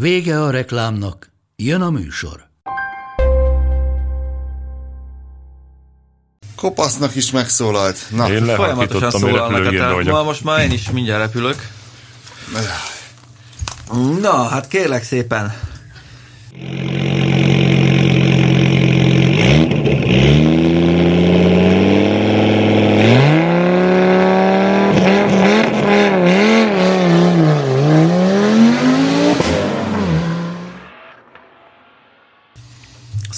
Vége a reklámnak, jön a műsor. Kopasznak is megszólalt. Na, Én Folyamatosan lehakítottam, hogy szólalnak a vagyok. Most már én is mindjárt repülök. Na, hát kérlek szépen.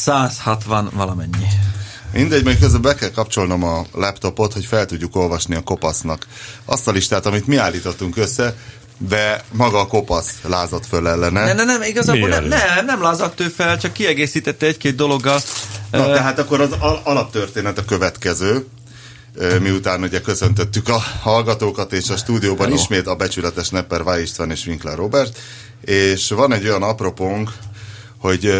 ...160 valamennyi. mindegy, még közben be kell kapcsolnom a laptopot, hogy fel tudjuk olvasni a kopasznak azt a listát, amit mi állítottunk össze, de maga a kopasz lázadt föl ellene. Nem, nem, nem, igazából nem, nem, nem lázadt ő fel, csak kiegészítette egy-két dologgal. Na, Ö, tehát akkor az al- alaptörténet a következő. Miután ugye köszöntöttük a hallgatókat, és a stúdióban Hello. ismét a becsületes Nepper Vaj István és Winkler Robert, és van egy olyan apropónk, hogy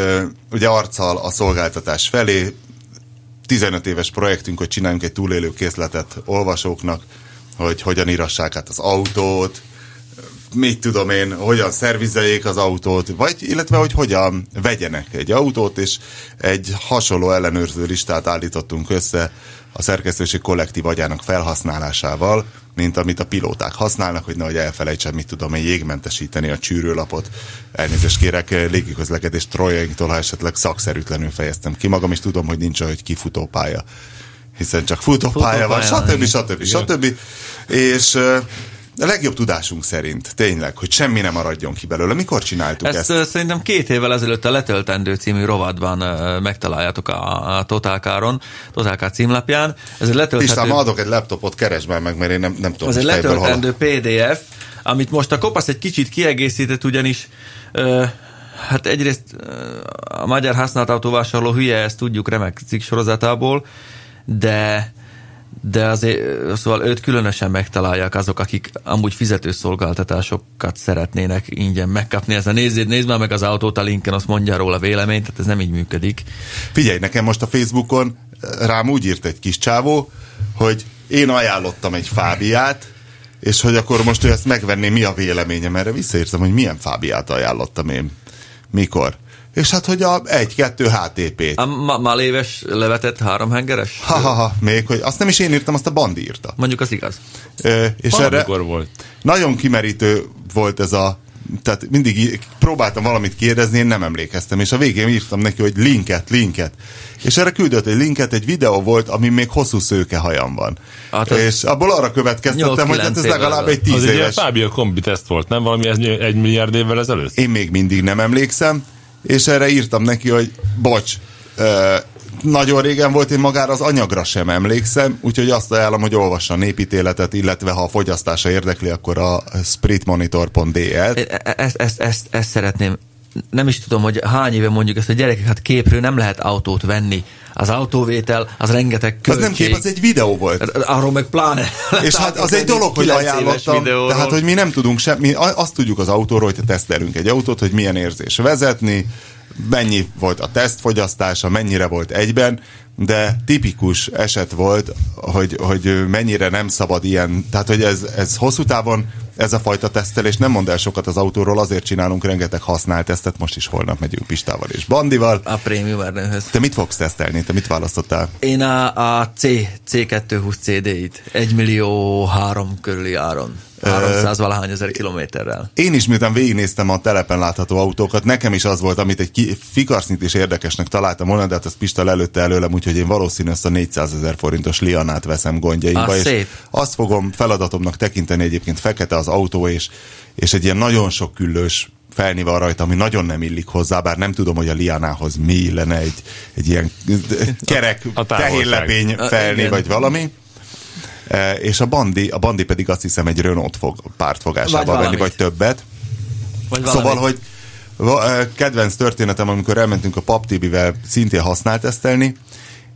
ugye arccal a szolgáltatás felé 15 éves projektünk, hogy csináljunk egy túlélő készletet olvasóknak, hogy hogyan írassák át az autót, mit tudom én, hogyan szervizeljék az autót, vagy illetve, hogy hogyan vegyenek egy autót, és egy hasonló ellenőrző listát állítottunk össze a szerkesztőség kollektív agyának felhasználásával, mint amit a pilóták használnak, hogy nehogy elfelejtsen, mit tudom én, jégmentesíteni a csűrőlapot. Elnézést kérek légiközlekedés trojainktól, ha esetleg szakszerűtlenül fejeztem ki magam, és tudom, hogy nincs hogy kifutópálya hiszen csak futópálya van, Futópálya, stb. stb. stb. És a legjobb tudásunk szerint, tényleg, hogy semmi nem maradjon ki belőle. Mikor csináltuk ezt? Ezt, szerintem két évvel ezelőtt a Letöltendő című rovatban megtaláljátok a, a Totálkáron, Totálkár címlapján. Ez egy letölthető, István, ma adok egy laptopot, keresd már meg, mert én nem, nem tudom, ez egy letöltendő PDF, amit most a Kopasz egy kicsit kiegészített, ugyanis ö, hát egyrészt ö, a magyar használt autóvásárló hülye, ezt tudjuk remek cikk sorozatából, de de azért, szóval őt különösen megtalálják azok, akik amúgy fizetőszolgáltatásokat szeretnének ingyen megkapni. Ez a nézzéd, nézd már meg az autót a linken, azt mondja róla véleményt, tehát ez nem így működik. Figyelj, nekem most a Facebookon rám úgy írt egy kis csávó, hogy én ajánlottam egy fábiát, és hogy akkor most ő ezt megvenné, mi a véleményem. Erre visszaírtam, hogy milyen fábiát ajánlottam én. Mikor? És hát, hogy a 1-2 HTP-t. A ma- maléves levetett háromhengeres? Ha-ha-ha, még hogy azt nem is én írtam, azt a Bandi írta. Mondjuk az igaz. Ö, és erre Valamikor volt. nagyon kimerítő volt ez a tehát mindig próbáltam valamit kérdezni, én nem emlékeztem, és a végén írtam neki, hogy linket, linket. És erre küldött egy linket, egy videó volt, ami még hosszú szőke hajam van. Hát az- és abból arra következtettem, hogy hát 8-9 ez legalább egy tíz Az egy ilyen éves. Fábio kombi teszt volt, nem? Valami egy, egy milliárd évvel ezelőtt? Én még mindig nem emlékszem, és erre írtam neki, hogy bocs, ö, nagyon régen volt, én magára az anyagra sem emlékszem, úgyhogy azt ajánlom, hogy olvassa a népítéletet, illetve ha a fogyasztása érdekli, akkor a spritmonitor.dl-t. E- e- Ezt, ezt, ezt, ezt szeretném, nem is tudom, hogy hány éve mondjuk ezt, hogy gyerekek, hát képről nem lehet autót venni. Az autóvétel, az rengeteg Az költség. nem kép, az egy videó volt. Arról meg pláne. És hát az egy dolog, hogy ajánlottam, tehát hogy mi nem tudunk semmi, a- azt tudjuk az autóról, hogy tesztelünk egy autót, hogy milyen érzés vezetni, mennyi volt a tesztfogyasztása, mennyire volt egyben, de tipikus eset volt, hogy, hogy mennyire nem szabad ilyen, tehát hogy ez, ez hosszú távon ez a fajta tesztelés nem mond el sokat az autóról, azért csinálunk rengeteg használt tesztet, most is holnap megyünk Pistával és Bandival. A prémium ernőhöz. Te mit fogsz tesztelni? Te mit választottál? Én a, a C, C220 CD-it, 1 millió három körüli áron. 300 valahány ezer kilométerrel. Én is, miután végignéztem a telepen látható autókat, nekem is az volt, amit egy ki, fikarsznyit is érdekesnek találtam volna, de hát ezt Pista lelőtte előlem, úgyhogy én valószínűleg ezt a 400 ezer forintos Lianát veszem gondjaimba. Ah, és szép. azt fogom feladatomnak tekinteni egyébként fekete az autó, és, és egy ilyen nagyon sok küllős felni van rajta, ami nagyon nem illik hozzá, bár nem tudom, hogy a Lianához mi illene egy, egy ilyen kerek A távolság. tehérlepény A- felni, igen. vagy valami. E, és a Bandi, a Bandi pedig azt hiszem egy Renault fog pártfogásában Vagy venni, vagy többet. Vagy Szóval, hogy, ö, Kedvenc történetem, amikor elmentünk a Pap TV-vel szintén használt tesztelni,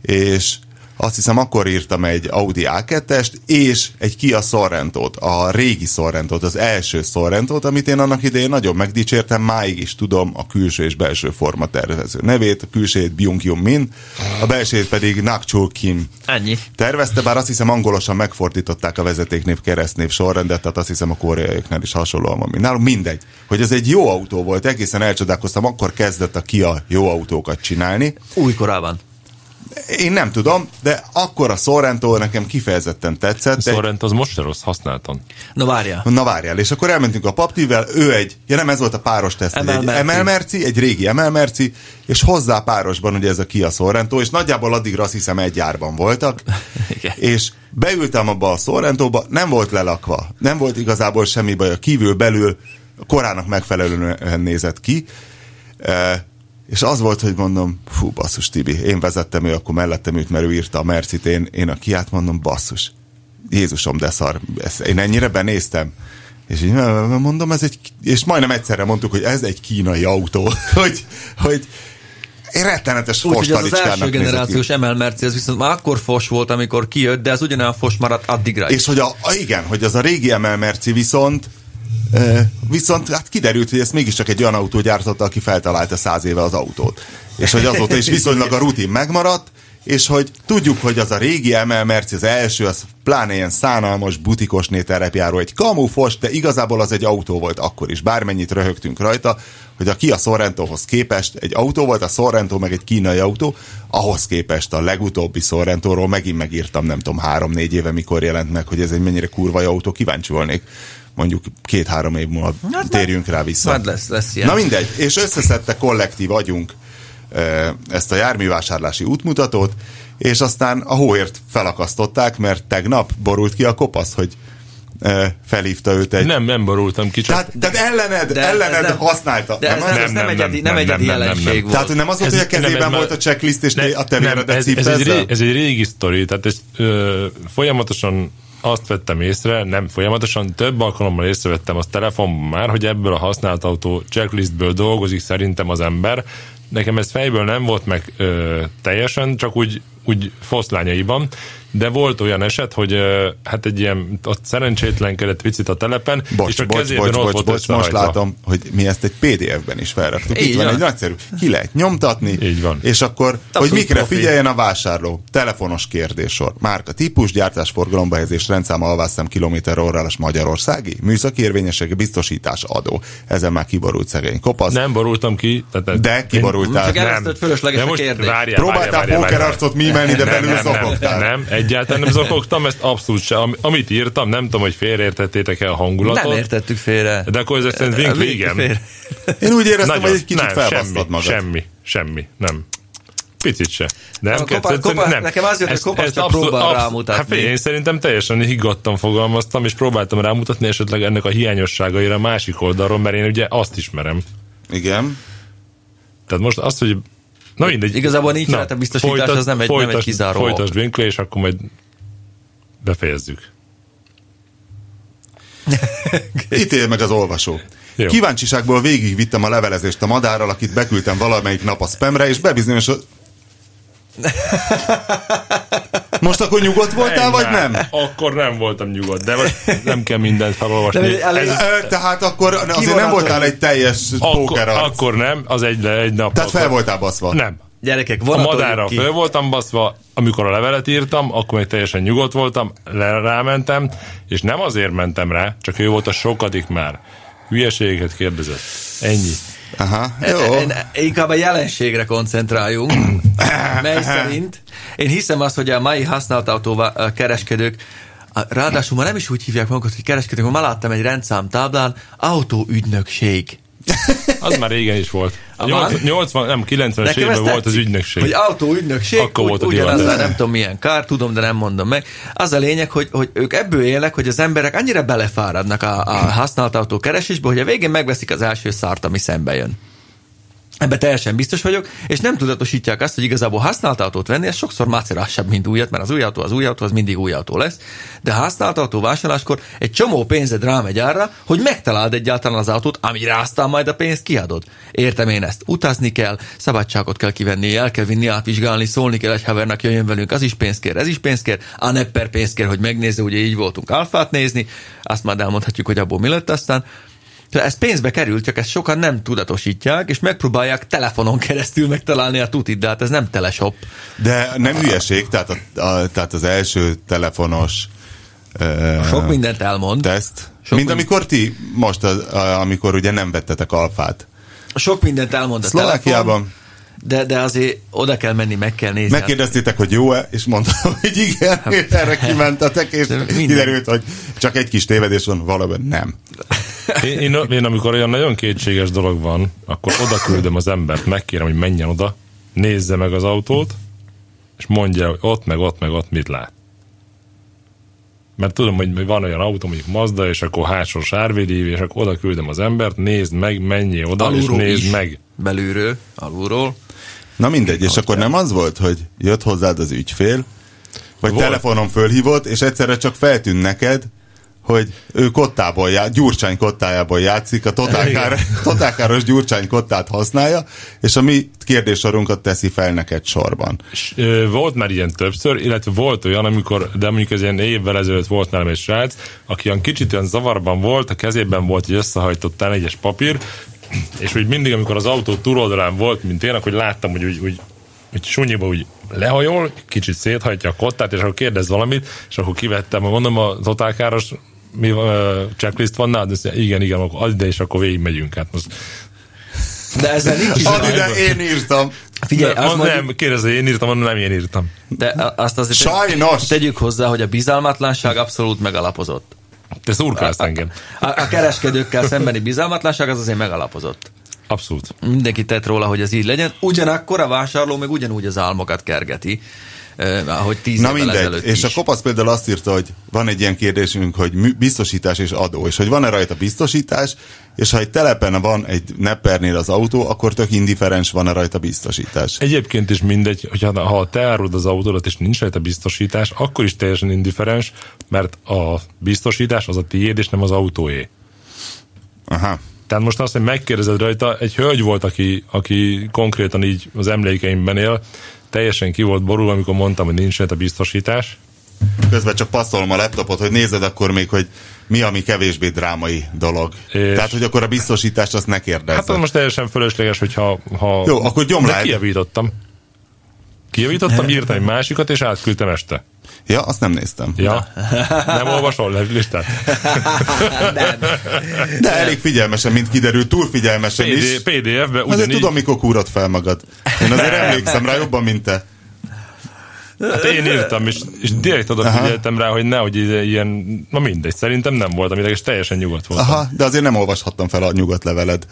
és azt hiszem akkor írtam egy Audi A2-est, és egy Kia Sorrentot, a régi Sorrentot, az első Sorrentot, amit én annak idején nagyon megdicsértem, máig is tudom a külső és belső forma tervező nevét, a külsőjét Byung Yun Min, a belsőjét pedig Nak Chul Kim Ennyi. tervezte, bár azt hiszem angolosan megfordították a vezetéknév keresztnév sorrendet, tehát azt hiszem a koreaiaknál is hasonlóan van, mint nálunk. Mindegy, hogy ez egy jó autó volt, egészen elcsodálkoztam, akkor kezdett a Kia jó autókat csinálni. Újkorában. Én nem tudom, de akkor a Sorrento nekem kifejezetten tetszett. Egy, Sorrent az most se rossz, használtan. Na várjál. Na várjál, és akkor elmentünk a paptivel, ő egy, ja nem ez volt a páros teszt, egy, ML egy régi ML Merci, és hozzá párosban ugye ez a Kia Sorrento, és nagyjából addigra azt hiszem egy árban voltak, Igen. és beültem abba a Sorrentóba, nem volt lelakva, nem volt igazából semmi baj, a kívül belül korának megfelelően nézett ki, e, és az volt, hogy mondom, fú, basszus Tibi, én vezettem, ő akkor mellettem ült, mert ő írta a Mercit, én, én a Kiát mondom, basszus, Jézusom, de szar, ezt, én ennyire benéztem. És így mondom, ez egy, és majdnem egyszerre mondtuk, hogy ez egy kínai autó, hogy, hogy én rettenetes Úgyhogy az az első generációs ML Mercedes viszont már akkor fos volt, amikor kijött, de az ugyanolyan fos maradt addigra. És hogy a, a, igen, hogy az a régi ML Merci viszont viszont hát kiderült, hogy ezt mégiscsak egy olyan autó gyártotta, aki feltalálta száz éve az autót. És hogy azóta is viszonylag a rutin megmaradt, és hogy tudjuk, hogy az a régi ML Merci, az első, az pláne ilyen szánalmas, butikos terepjáró, egy kamufos, de igazából az egy autó volt akkor is. Bármennyit röhögtünk rajta, hogy a Kia Sorrentohoz képest egy autó volt, a Sorrento meg egy kínai autó, ahhoz képest a legutóbbi Sorrentóról megint megírtam, nem tudom, három-négy éve, mikor jelent meg, hogy ez egy mennyire kurva autó, kíváncsi volnék. Mondjuk két-három év múlva Hát, térjünk rá vissza. Majd lesz, lesz ilyen. Na mindegy, és összeszedte kollektív agyunk ezt a járművásárlási útmutatót, és aztán a hóért felakasztották, mert tegnap borult ki a kopasz, hogy felhívta őt egy... Nem, nem borultam ki, csak Tehát, tehát ellened, De ez ellened nem- használta. De ez nem, nem, ez nem, nem, egyedi, nem, nem, nem, egyedi nem, nem, nem, jelenség nem. volt. Tehát nem az volt, Ez- hogy a nem, kezében ez már- volt a checklist, és Ne- a te nem, véredet ez, ez, egy, ez egy régi sztori, tehát ezt ö, folyamatosan azt vettem észre, nem folyamatosan, több alkalommal észrevettem az telefonban már, hogy ebből a használt autó checklistből dolgozik szerintem az ember. Nekem ez fejből nem volt meg ö, teljesen, csak úgy, úgy foszlányaiban, de volt olyan eset, hogy ö, hát egy ilyen, ott szerencsétlenkedett picit a telepen, Bocs, és a bocs, kezében bocs, ott bocs, volt bocs, most látom, hogy mi ezt egy PDF-ben is felraktuk. Így Itt van van. egy nagyszerű, ki lehet nyomtatni, Így van. és akkor, hogy Abszolút mikre profi. figyeljen a vásárló. Telefonos kérdéssor. Márka típus, gyártás, forgalomba helyezés, rendszám, alvásszám, kilométer orrálás Magyarországi, műszaki érvényessége, biztosítás, adó. Ezen már kiborult szegény kopasz. Nem borultam ki. Tehát, De kiborultál. Csak Nem. fölösleges De a most kérdés. várjál, Próbáltál pókerarcot mímelni, de belül zokogtál. Nem, egyáltalán nem zokogtam, ezt abszolút sem. Am- Amit írtam, nem tudom, hogy félreértettétek el a hangulatot. Nem értettük félre. De akkor ezek szerint vink végem. Én úgy éreztem, Nagyon. hogy egy kicsit nem, felbasztad semmi, magad. Semmi, semmi, nem. Picit se. Nem, A kopa- kopa- nekem az jött, hogy kopasz csak próbál rámutatni. Hát én szerintem teljesen higgadtan fogalmaztam, és próbáltam rámutatni esetleg ennek a hiányosságaira a másik oldalról, mert én ugye azt ismerem. Igen. Tehát most az, hogy Na mindegy. Igazából nincs rajta biztosítás, az nem egy- nem egy folytasd- kizáró Folytasd Winkler, és akkor majd befejezzük. Ítél meg az olvasó. Jó. Kíváncsiságból végigvittem a levelezést a madárral, akit beküldtem valamelyik nap a spamre, és bebizonyosod... Most akkor nyugodt voltál, vagy nem? Akkor nem voltam nyugodt, de most nem kell mindent felolvasni. De Ez, Ö, Tehát akkor azért nem Kivonatok. voltál egy teljes akkor, póker akkor nem, az egy, egy nap. Tehát fel voltál baszva. Nem. Gyerekek, A madárra ki. föl voltam baszva, amikor a levelet írtam, akkor még teljesen nyugodt voltam, le, rámentem, és nem azért mentem rá, csak ő volt a sokadik már. Hülyeségeket kérdezett. Ennyi. Aha, E- jó. Én- Inkább a jelenségre koncentráljunk, mely szerint én hiszem azt, hogy a mai használt autó kereskedők Ráadásul ma nem is úgy hívják magukat, hogy kereskedők, ma láttam egy rendszám táblán, autóügynökség. Az már régen is volt. A 80, van? 80 nem, 90-es Nekem évben volt az ügynökség. Hogy autóügynökség, Akkor úgy, volt a ugyanaz, divat. nem tudom milyen kár, tudom, de nem mondom meg. Az a lényeg, hogy, hogy ők ebből élnek, hogy az emberek annyira belefáradnak a, a használt autó keresésbe, hogy a végén megveszik az első szart, ami szembe jön. Ebbe teljesen biztos vagyok, és nem tudatosítják azt, hogy igazából használt autót venni, ez sokszor macerásabb, mint újat, mert az új autó az új autó, az mindig új autó lesz. De használt autó vásárláskor egy csomó pénzed rámegy arra, hogy megtaláld egyáltalán az autót, amire aztán majd a pénzt kiadod. Értem én ezt. Utazni kell, szabadságot kell kivenni, el kell vinni, átvizsgálni, szólni kell egy havernak, jöjjön velünk, az is pénzt kér, ez is pénzt kér, a nepper pénzt kér, hogy megnézze, ugye így voltunk alfát nézni, azt már elmondhatjuk, hogy abból mi lett aztán. Ez pénzbe kerül, csak ezt sokan nem tudatosítják, és megpróbálják telefonon keresztül megtalálni a tutit, de hát ez nem teleshop. De nem hülyeség, tehát, a, a, tehát az első telefonos uh, Sok mindent elmond. teszt. Sok Mint mind- amikor ti most, amikor ugye nem vettetek alfát. Sok mindent elmond a telefon, Szlovákiában de, de azért oda kell menni, meg kell nézni. megkérdeztétek, hogy jó-e, és mondtam, hogy igen, és erre kimentetek, és kiderült, hogy csak egy kis tévedés van, valóban nem. Én, én, én amikor olyan nagyon kétséges dolog van, akkor oda küldöm az embert, megkérem, hogy menjen oda, nézze meg az autót, és mondja, hogy ott, meg ott, meg ott mit lát. Mert tudom, hogy van olyan autó, mondjuk Mazda, és akkor hátsó sárvédív, és akkor oda küldöm az embert, nézd meg, menjél oda, Alulról és nézd is. meg. Belülről, alulról. Na mindegy, és akkor nem az volt, hogy jött hozzád az ügyfél, vagy Volt. telefonon fölhívott, és egyszerre csak feltűnt neked, hogy ő kottából já, Gyurcsány kottájából játszik, a totálkár, totálkáros Gyurcsány kottát használja, és a mi kérdéssorunkat teszi fel neked sorban. És, ö, volt már ilyen többször, illetve volt olyan, amikor, de mondjuk ez ilyen évvel ezelőtt volt nálam egy srác, aki olyan kicsit olyan zavarban volt, a kezében volt egy összehajtott egyes papír, és úgy mindig, amikor az autó túloldalán volt, mint én, akkor láttam, hogy úgy, úgy, úgy sunyiba úgy lehajol, kicsit széthajtja a kottát, és akkor kérdez valamit, és akkor kivettem, mondom, a totálkáros mi van, ö, checklist van nálad? Azt mondja, igen, igen, akkor add ide, és akkor végigmegyünk. Hát most De ezzel nincs is Add ide, én írtam. Figyelj, nem, azt nem, mondjuk, kérdezze, én írtam, mondom, nem én írtam. de azt azért Sajnos! tegyük hozzá, hogy a bizalmatlanság abszolút megalapozott. Te szurkálsz engem. A, a kereskedőkkel szembeni bizalmatlanság az azért megalapozott. Abszolút. Mindenki tett róla, hogy ez így legyen. Ugyanakkor a vásárló meg ugyanúgy az álmokat kergeti, eh, ahogy tíz Na évvel mindegy, ezelőtt és is. a kopasz például azt írta, hogy van egy ilyen kérdésünk, hogy biztosítás és adó, és hogy van-e rajta biztosítás, és ha egy telepen van egy neppernél az autó, akkor tök indiferens van-e rajta biztosítás. Egyébként is mindegy, hogyha ha te árulod az autódat, és nincs rajta biztosítás, akkor is teljesen indiferens, mert a biztosítás az a tiéd, és nem az autóé. Aha. Tehát most azt, hogy megkérdezed rajta, egy hölgy volt, aki, aki konkrétan így az emlékeimben él, teljesen ki volt borulva, amikor mondtam, hogy nincs rajta biztosítás. Közben csak passzolom a laptopot, hogy nézed akkor még, hogy mi, ami kevésbé drámai dolog. És- Tehát, hogy akkor a biztosítást azt ne kérdezzed. Hát az most teljesen fölösleges, hogyha... Ha... Jó, akkor gyomlálj. De kijavítottam. Kijavítottam, írtam egy másikat, és átküldtem este. Ja, azt nem néztem. Ja? Nem olvasol le listát? De elég figyelmesen, mint kiderült, túl figyelmesen is. PD, PDF-be Azért ugyanígy. tudom, mikor kúrod fel magad. Én azért emlékszem rá jobban, mint te. Hát én írtam, és, és direkt oda figyeltem rá, hogy nehogy ilyen, na mindegy, szerintem nem voltam ideg, és teljesen nyugodt voltam. Aha, de azért nem olvashattam fel a nyugatleveled.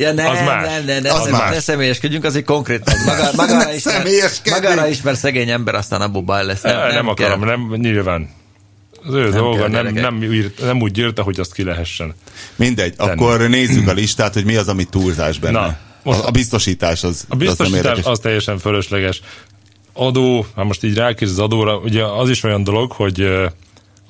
Ja, nem, Az más. nem, nem, nem, Az nem, más. ne személyeskedjünk, azért konkrét. Maga, magára, ismer, magára ismer szegény ember, aztán abból baj lesz. Nem, nem, nem akarom, kell. nem, nyilván. Az ő dolga, kell, nem, gyerekek. nem, írt, nem úgy írta, hogy azt ki lehessen. Mindegy, akkor nézzük a listát, hogy mi az, ami túlzás benne. Na, most- a, a biztosítás az, A az nem biztosítás érdekes. az teljesen fölösleges. Adó, ha most így rákérdez az adóra, ugye az is olyan dolog, hogy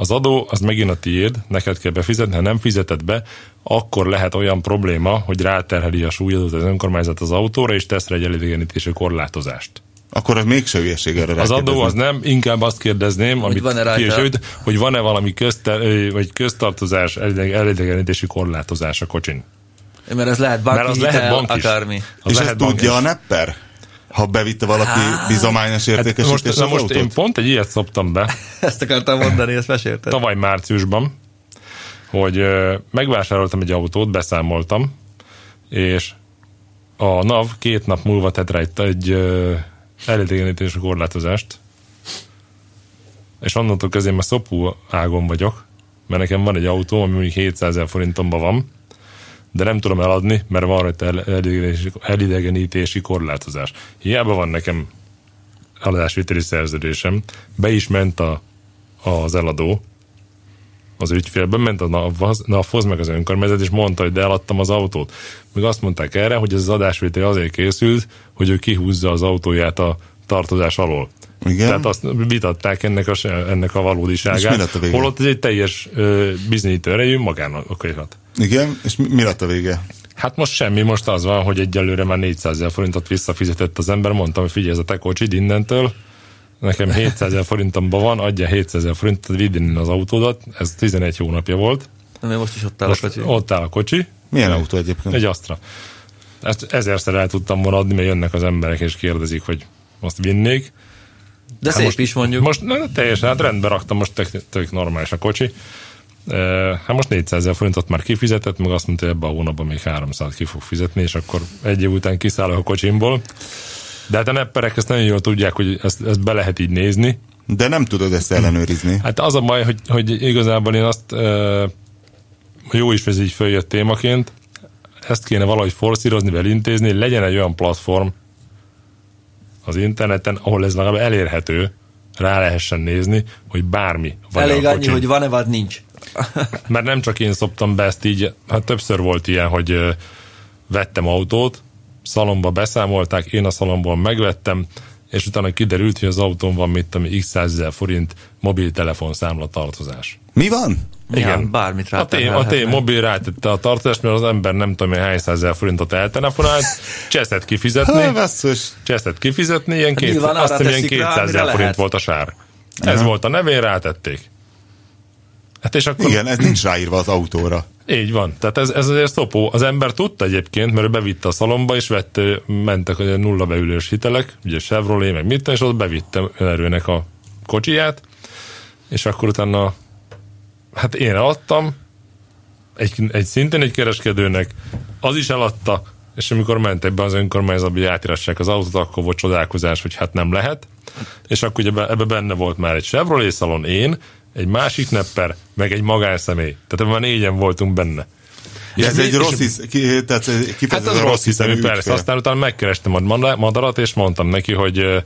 az adó az megint a tiéd, neked kell befizetni, ha nem fizeted be, akkor lehet olyan probléma, hogy ráterheli a súlyadót az önkormányzat az autóra, és tesz rá egy elidegenítési korlátozást. Akkor az mégse hülyeség erre Az adó az nem, inkább azt kérdezném, amit van-e jövít, hogy van-e valami közte, vagy köztartozás, elide- elidegenítési korlátozás a kocsin. Mert ez lehet banki Mert az lehet bank is. akármi. Az És lehet ezt tudja is. a nepper? Ha bevitte valaki bizományos Hát értékesítésre most, most autót? én pont egy ilyet szoptam be, Ezt akartam mondani, ezt mesélted. tavaly márciusban, hogy megvásároltam egy autót, beszámoltam, és a NAV két nap múlva tett rá egy, egy ö, elidegenítési korlátozást, és onnantól kezdve én már szopó ágon vagyok, mert nekem van egy autó, ami mondjuk 700 ezer forintomban van, de nem tudom eladni, mert van rajta el- elidegenítési, korlátozás. Hiába van nekem eladásviteli szerződésem, be is ment a, az eladó, az ügyfélben, ment a NAV-hoz, NAV-hoz meg az önkormányzat, és mondta, hogy de eladtam az autót. Még azt mondták erre, hogy ez az adásvétel azért készült, hogy ő kihúzza az autóját a tartozás alól. Igen. Tehát azt vitatták ennek a, ennek a valódiságát. És mi lett a vége? Holott ez egy teljes ö, bizonyító erejű magánokirat. Igen, és mi, mi lett a vége? Hát most semmi, most az van, hogy egyelőre már 400 ezer forintot visszafizetett az ember. Mondtam, hogy figyelj, ez a te kocsid innentől, nekem 700 ezer forintomban van, adja 700 ezer forintot, vidd innen az autódat, ez 11 hónapja volt. Nem, most is ott áll Most a kocsi. ott áll a kocsi, Milyen autó egyébként? egy Astra. Ezt ezerszer el tudtam volna adni, mert jönnek az emberek és kérdezik, hogy azt vinnék. De Hát szép most, is mondjuk. Most na, teljesen, hát rendben raktam, most tök, tök normális a kocsi. Hát most 400 ezer forintot már kifizetett, meg azt mondta, hogy ebben a hónapban még 300 ki fog fizetni, és akkor egy év után kiszállok a kocsimból. De hát a nepperek ezt nagyon jól tudják, hogy ezt, ezt be lehet így nézni. De nem tudod ezt ellenőrizni. Hát az a baj, hogy, hogy igazából én azt jó is, hogy ez így följött témaként, ezt kéne valahogy forszírozni, elintézni, legyen egy olyan platform az interneten, ahol ez legalább elérhető, rá lehessen nézni, hogy bármi van Elég a annyi, hogy van-e vagy nincs. Mert nem csak én szoptam be ezt így, hát többször volt ilyen, hogy ö, vettem autót, szalomba beszámolták, én a szalomból megvettem, és utána kiderült, hogy az autón van mit tudom, x százezer forint mobiltelefon számla tartozás. Mi van? Ja, bármit A té, a té mobil rátette a tartozást, mert az ember nem tudom, hogy hány százezer forintot eltelefonált, cseszet Ha, kifizetni, cseszet kifizetni, ilyen, két, Nyilván arra azt hiszem, ilyen teszik rá, 200 ezer forint volt a sár. Ez volt a nevén, rátették. Hát és akkor Igen, ez nincs ráírva az autóra. így van. Tehát ez, ez azért szopó. Az ember tudta egyébként, mert ő bevitte a szalomba, és vette, mentek a nulla beülős hitelek, ugye Chevrolet, meg mit, és ott bevitte önerőnek a kocsiját, és akkor utána hát én eladtam, egy, egy szintén egy kereskedőnek, az is eladta, és amikor mentek be az önkormányzatba, hogy átirassák az autót, akkor volt csodálkozás, hogy hát nem lehet. És akkor ugye ebbe benne volt már egy Chevrolet szalon, én, egy másik nepper, meg egy magánszemély. Tehát ebben már négyen voltunk benne. És ez mi- egy rossz, hisz, ki, tehát Hát az rossz hiszemű, persze. Aztán utána megkerestem a mada- madarat, és mondtam neki, hogy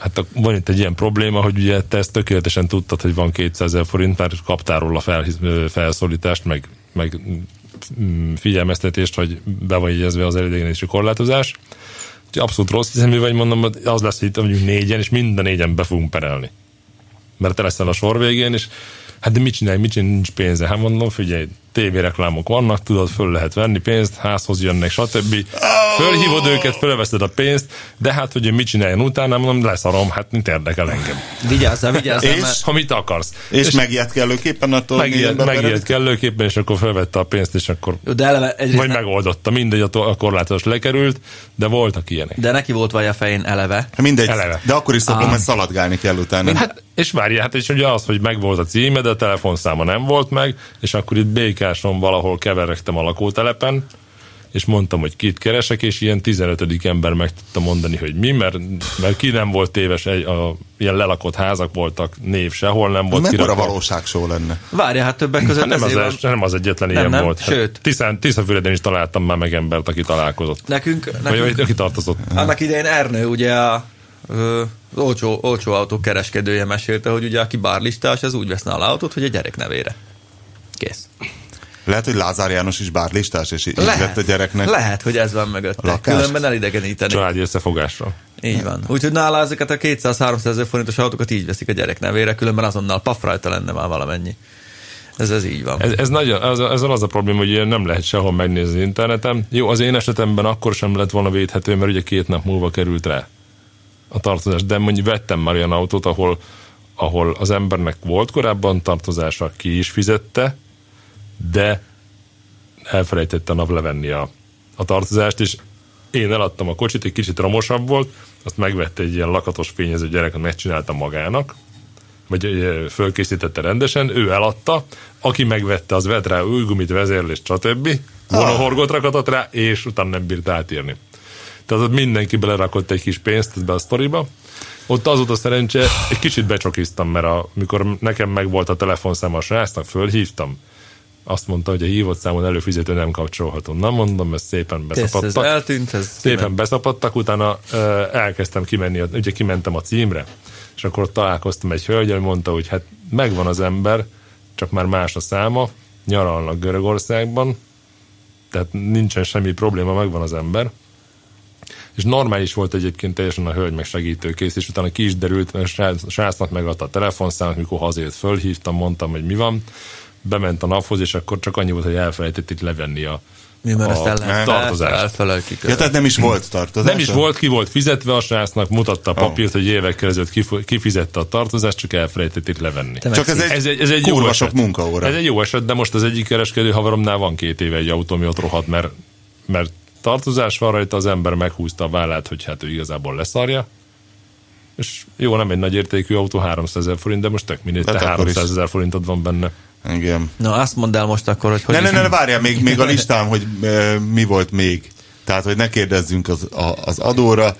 hát van itt egy ilyen probléma, hogy ugye te ezt tökéletesen tudtad, hogy van 200 ezer forint, mert kaptál róla fel, felszólítást, meg, meg mm, figyelmeztetést, hogy be van jegyezve az elidegenési korlátozás. Úgyhogy abszolút rossz hiszemű vagy, mondom, hogy az lesz, hogy itt mondjuk négyen, és minden négyen be fogunk perelni. Mert te leszel a sor végén, és hát de mit csinálj, mit csinálj, nincs pénze. Hát mondom, figyelj, tévéreklámok vannak, tudod, föl lehet venni pénzt, házhoz jönnek, stb. Fölhívod őket, fölveszed a pénzt, de hát, hogy én mit csináljon utána, mondom, leszarom, hát mit érdekel engem. Vigyázzál, vigyázzál, És? mert Ha mit akarsz. És, megijedt kellőképpen attól, megijedt beperelik? kellőképpen, és akkor felvette a pénzt, és akkor Jó, de eleve egyrészt vagy ne- megoldotta, mindegy, a to- a korlátozás lekerült, de voltak ilyenek. de neki volt vaj a fején eleve. Mindegy, Eleve. de akkor is szokom, mert szaladgálni kell utána. Hát, és várja, hát és ugye az, hogy megvolt a címe, de a telefonszáma nem volt meg, és akkor itt Békáson valahol keveregtem a lakótelepen, és mondtam, hogy kit keresek, és ilyen 15. ember meg tudta mondani, hogy mi, mert, mert ki nem volt téves, egy, a, ilyen lelakott házak voltak, név sehol nem volt Mekkora kirakva. valóságshow lenne? Várja, hát többek között Hát nem, az, van- nem az egyetlen Nem, ilyen nem, volt. sőt. Tisztán, Tiszafüreden is találtam már meg embert, aki találkozott. Nekünk, Vagy nekünk aki tartozott. annak idején Ernő ugye a az olcsó, olcsó autó kereskedője mesélte, hogy ugye aki bárlistás, az úgy vesz nála autót, hogy a gyerek nevére. Kész. Lehet, hogy Lázár János is bárlistás, és így vett a gyereknek. lehet, hogy ez van mögötte. Lakást? Különben elidegeníteni. Családi összefogásra. Így van. Úgyhogy nála ezeket a 200-300 ezer forintos autókat így veszik a gyerek nevére, különben azonnal paf rajta lenne már valamennyi. Ez, ez így van. Ez, ez nagyon, ez, ezzel az a probléma, hogy ilyen nem lehet sehol megnézni az interneten. Jó, az én esetemben akkor sem lett volna védhető, mert ugye két nap múlva került rá a tartozás. De mondjuk vettem már olyan autót, ahol, ahol az embernek volt korábban tartozása, ki is fizette, de elfelejtette a nap levenni a, a tartozást, és én eladtam a kocsit, egy kicsit romosabb volt, azt megvette egy ilyen lakatos fényező gyerek, megcsinálta magának, vagy fölkészítette rendesen, ő eladta, aki megvette, az vett rá új gumit, vezérlést, stb. Monohorgot rakatott rá, és utána nem bírt átírni. Tehát ott mindenki belerakott egy kis pénzt ebbe a sztoriba. Ott az volt a szerencse, egy kicsit becsokiztam, mert a, mikor nekem megvolt a telefonszám a srácnak, fölhívtam, azt mondta, hogy a hívott számon előfizető nem kapcsolható. Na mondom, ezt szépen Ez, ez beszapadtak. eltűnt, ez Szépen beszapadtak, utána ö, elkezdtem kimenni, ugye kimentem a címre, és akkor találkoztam egy hölgyel, mondta, hogy hát megvan az ember, csak már más a száma, nyaralnak Görögországban, tehát nincsen semmi probléma, megvan az ember. És normális volt egyébként teljesen a hölgy meg segítőkész, és utána ki is derült, mert a srácnak megadta a telefonszámot, mikor hazért fölhívtam, mondtam, hogy mi van, bement a naphoz, és akkor csak annyi volt, hogy elfelejtették levenni a, Mi, a ezt el tartozást. Ja, tehát nem is volt tartozás? Nem is volt, ki volt fizetve a srácnak, mutatta a papírt, hogy évekkel ezelőtt kif- kifizette a tartozást, csak elfelejtették levenni. Te Csak ez egy, Ez egy, ez egy jó eset. munkaóra. Ez egy jó eset, de most az egyik kereskedő haveromnál van két éve egy autó, ami ott rohadt, mert, mert tartozás van rajta, az ember meghúzta a vállát, hogy hát ő igazából leszarja. És jó, nem egy nagy értékű autó, 300 ezer forint, de most tök mindegy, te Hát is. 300 ezer forintod van benne. Igen. Na, azt mondd el most akkor, hogy hogy Ne, ne, is- ne, ne, várjál, még, még a listám, hogy e, mi volt még. Tehát, hogy ne kérdezzünk az, a, az adóra.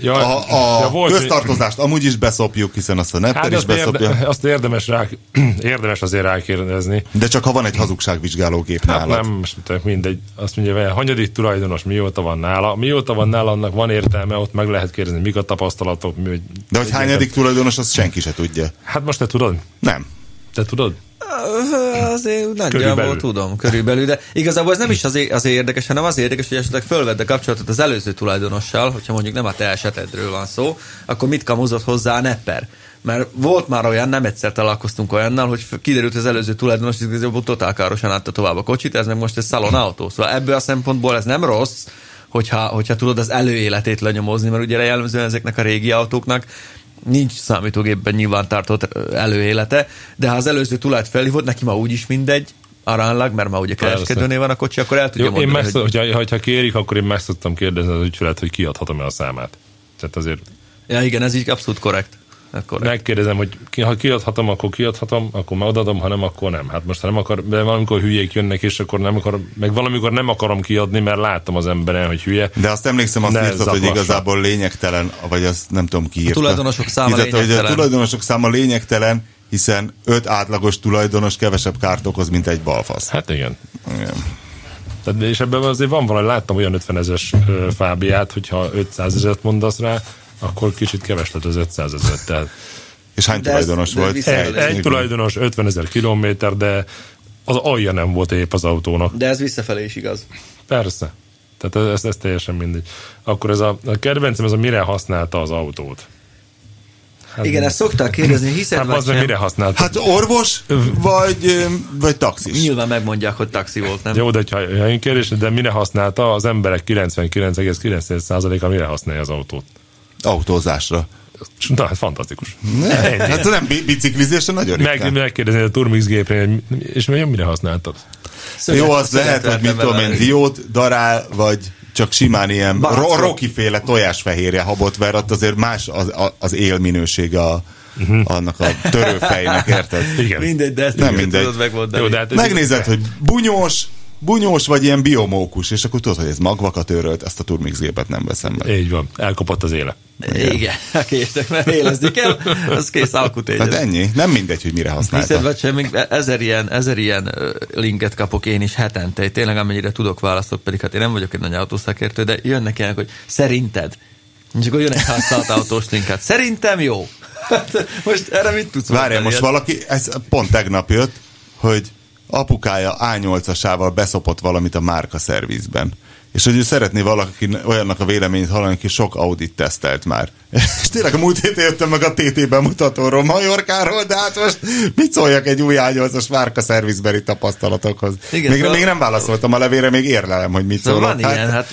Ja, A, a ja, volt- köztartozást amúgy is beszopjuk, hiszen azt a nepper Hát is azt, érde, beszopja. azt érdemes, rá, érdemes azért rákérdezni. De csak ha van egy hazugságvizsgálógép Hát nálad. nem, most mindegy. Azt mondja, hogy hanyadik tulajdonos mióta van nála. Mióta van nála, annak van értelme, ott meg lehet kérdezni, mik a tapasztalatok. Mi, hogy De hogy hányadik tulajdonos, azt senki se tudja. Hát most te tudod? Nem. Te tudod? Azért nagyjából tudom, körülbelül, de igazából ez nem is azért, azért érdekes, hanem azért érdekes, hogy esetleg fölvedd a kapcsolatot az előző tulajdonossal, hogyha mondjuk nem a te esetedről van szó, akkor mit kamuzott hozzá a nepper? Mert volt már olyan, nem egyszer találkoztunk olyannal, hogy kiderült az előző tulajdonos, hogy igazából totál károsan adta tovább a kocsit, ez meg most egy szalonautó. Szóval ebből a szempontból ez nem rossz, hogyha, hogyha tudod az előéletét lenyomozni, mert ugye jellemzően ezeknek a régi autóknak nincs számítógépben nyilvántartott ö, előélete, de ha az előző tulajt felhívott, neki ma úgyis mindegy, aránylag, mert ma ugye kereskedőnél van a kocsi, akkor el tudja Jó, én mondani, meg, hogy... hogyha, hogyha kérik, akkor én meg szoktam kérdezni az ügyfelet, hogy kiadhatom-e a számát. Tehát azért Ja, igen, ez így abszolút korrekt. Korrekt. megkérdezem, hogy ki, ha kiadhatom, akkor kiadhatom, akkor megadom, ha nem, akkor nem. Hát most ha nem akar, de valamikor hülyék jönnek, és akkor nem akar, meg valamikor nem akarom kiadni, mert láttam az emberen, hogy hülye. De azt emlékszem, azt írtad, hogy igazából lényegtelen, vagy azt nem tudom ki írta. tulajdonosok száma Írtad, hogy a lényegtelen. tulajdonosok száma lényegtelen, hiszen öt átlagos tulajdonos kevesebb kárt okoz, mint egy balfasz. Hát igen. Igen. Tehát, és ebben azért van valami, láttam olyan 50 ezeres fábiát, hogyha 500 ezeret mondasz rá, akkor kicsit keves lett az 500 ezer. Tehát És hány De ez- tulajdonos de volt? egy, egy tulajdonos 50 ezer kilométer, de az alja nem volt épp az autónak. De ez visszafelé is igaz. Persze. Tehát ez, ez teljesen mindegy. Akkor ez a, a kedvencem, ez a mire használta az autót. Hát, Igen, ezt szokták kérdezni, hiszed Hát vagy az sem? mire használta? Hát orvos, vagy, vagy taxis. Nyilván megmondják, hogy taxi volt, nem? Jó, de ha, ha én kérdés, de mire használta, az emberek 99,9%-a mire használja az autót? Autózásra. Na, hát fantasztikus. Ne, hát nem bi- biciklizésre nagyon Meg, ritkán. megkérdezni a Turmix gépre, és mi- mire használtad? Szöget- Jó, az lehet, hogy mit tudom én, diót, darál, vagy csak simán ilyen ro- rokiféle tojásfehérje habot ver, ott azért más az, az élminősége a, annak a törőfejnek, érted? Igen. Mindegy, de ezt Nem mindegy. tudod megmondani. Jó, de hát Megnézed, hogy bunyós, bunyós vagy ilyen biomókus, és akkor tudod, hogy ez magvakat őrölt, ezt a Turmix gépet nem veszem meg. Így van, elkopott az éle. Igen, késtek, mert élezni kell, az kész alkutény. Hát ennyi. Nem mindegy, hogy mire Hiszed használta. vagy sem, még ezer ilyen, ezer ilyen linket kapok én is hetente, tényleg amennyire tudok választok, pedig hát én nem vagyok egy nagy autószakértő, de jönnek ilyenek, hogy szerinted. És akkor jön egy használt autós linket. Szerintem jó. Hát, most erre mit tudsz Várjál, most valaki, ez pont tegnap jött, hogy apukája A8-asával beszopott valamit a márka szervizben. És hogy ő szeretné valaki olyannak a véleményét hallani, aki sok Audit tesztelt már. És tényleg a múlt héten jöttem meg a TT bemutatóról Majorkáról, de hát most mit szóljak egy új A8-as márka szervizbeli tapasztalatokhoz? Igen, még, szóval- még nem válaszoltam a levére, még érlelem, hogy mit Szóval szólok. van ilyen, hát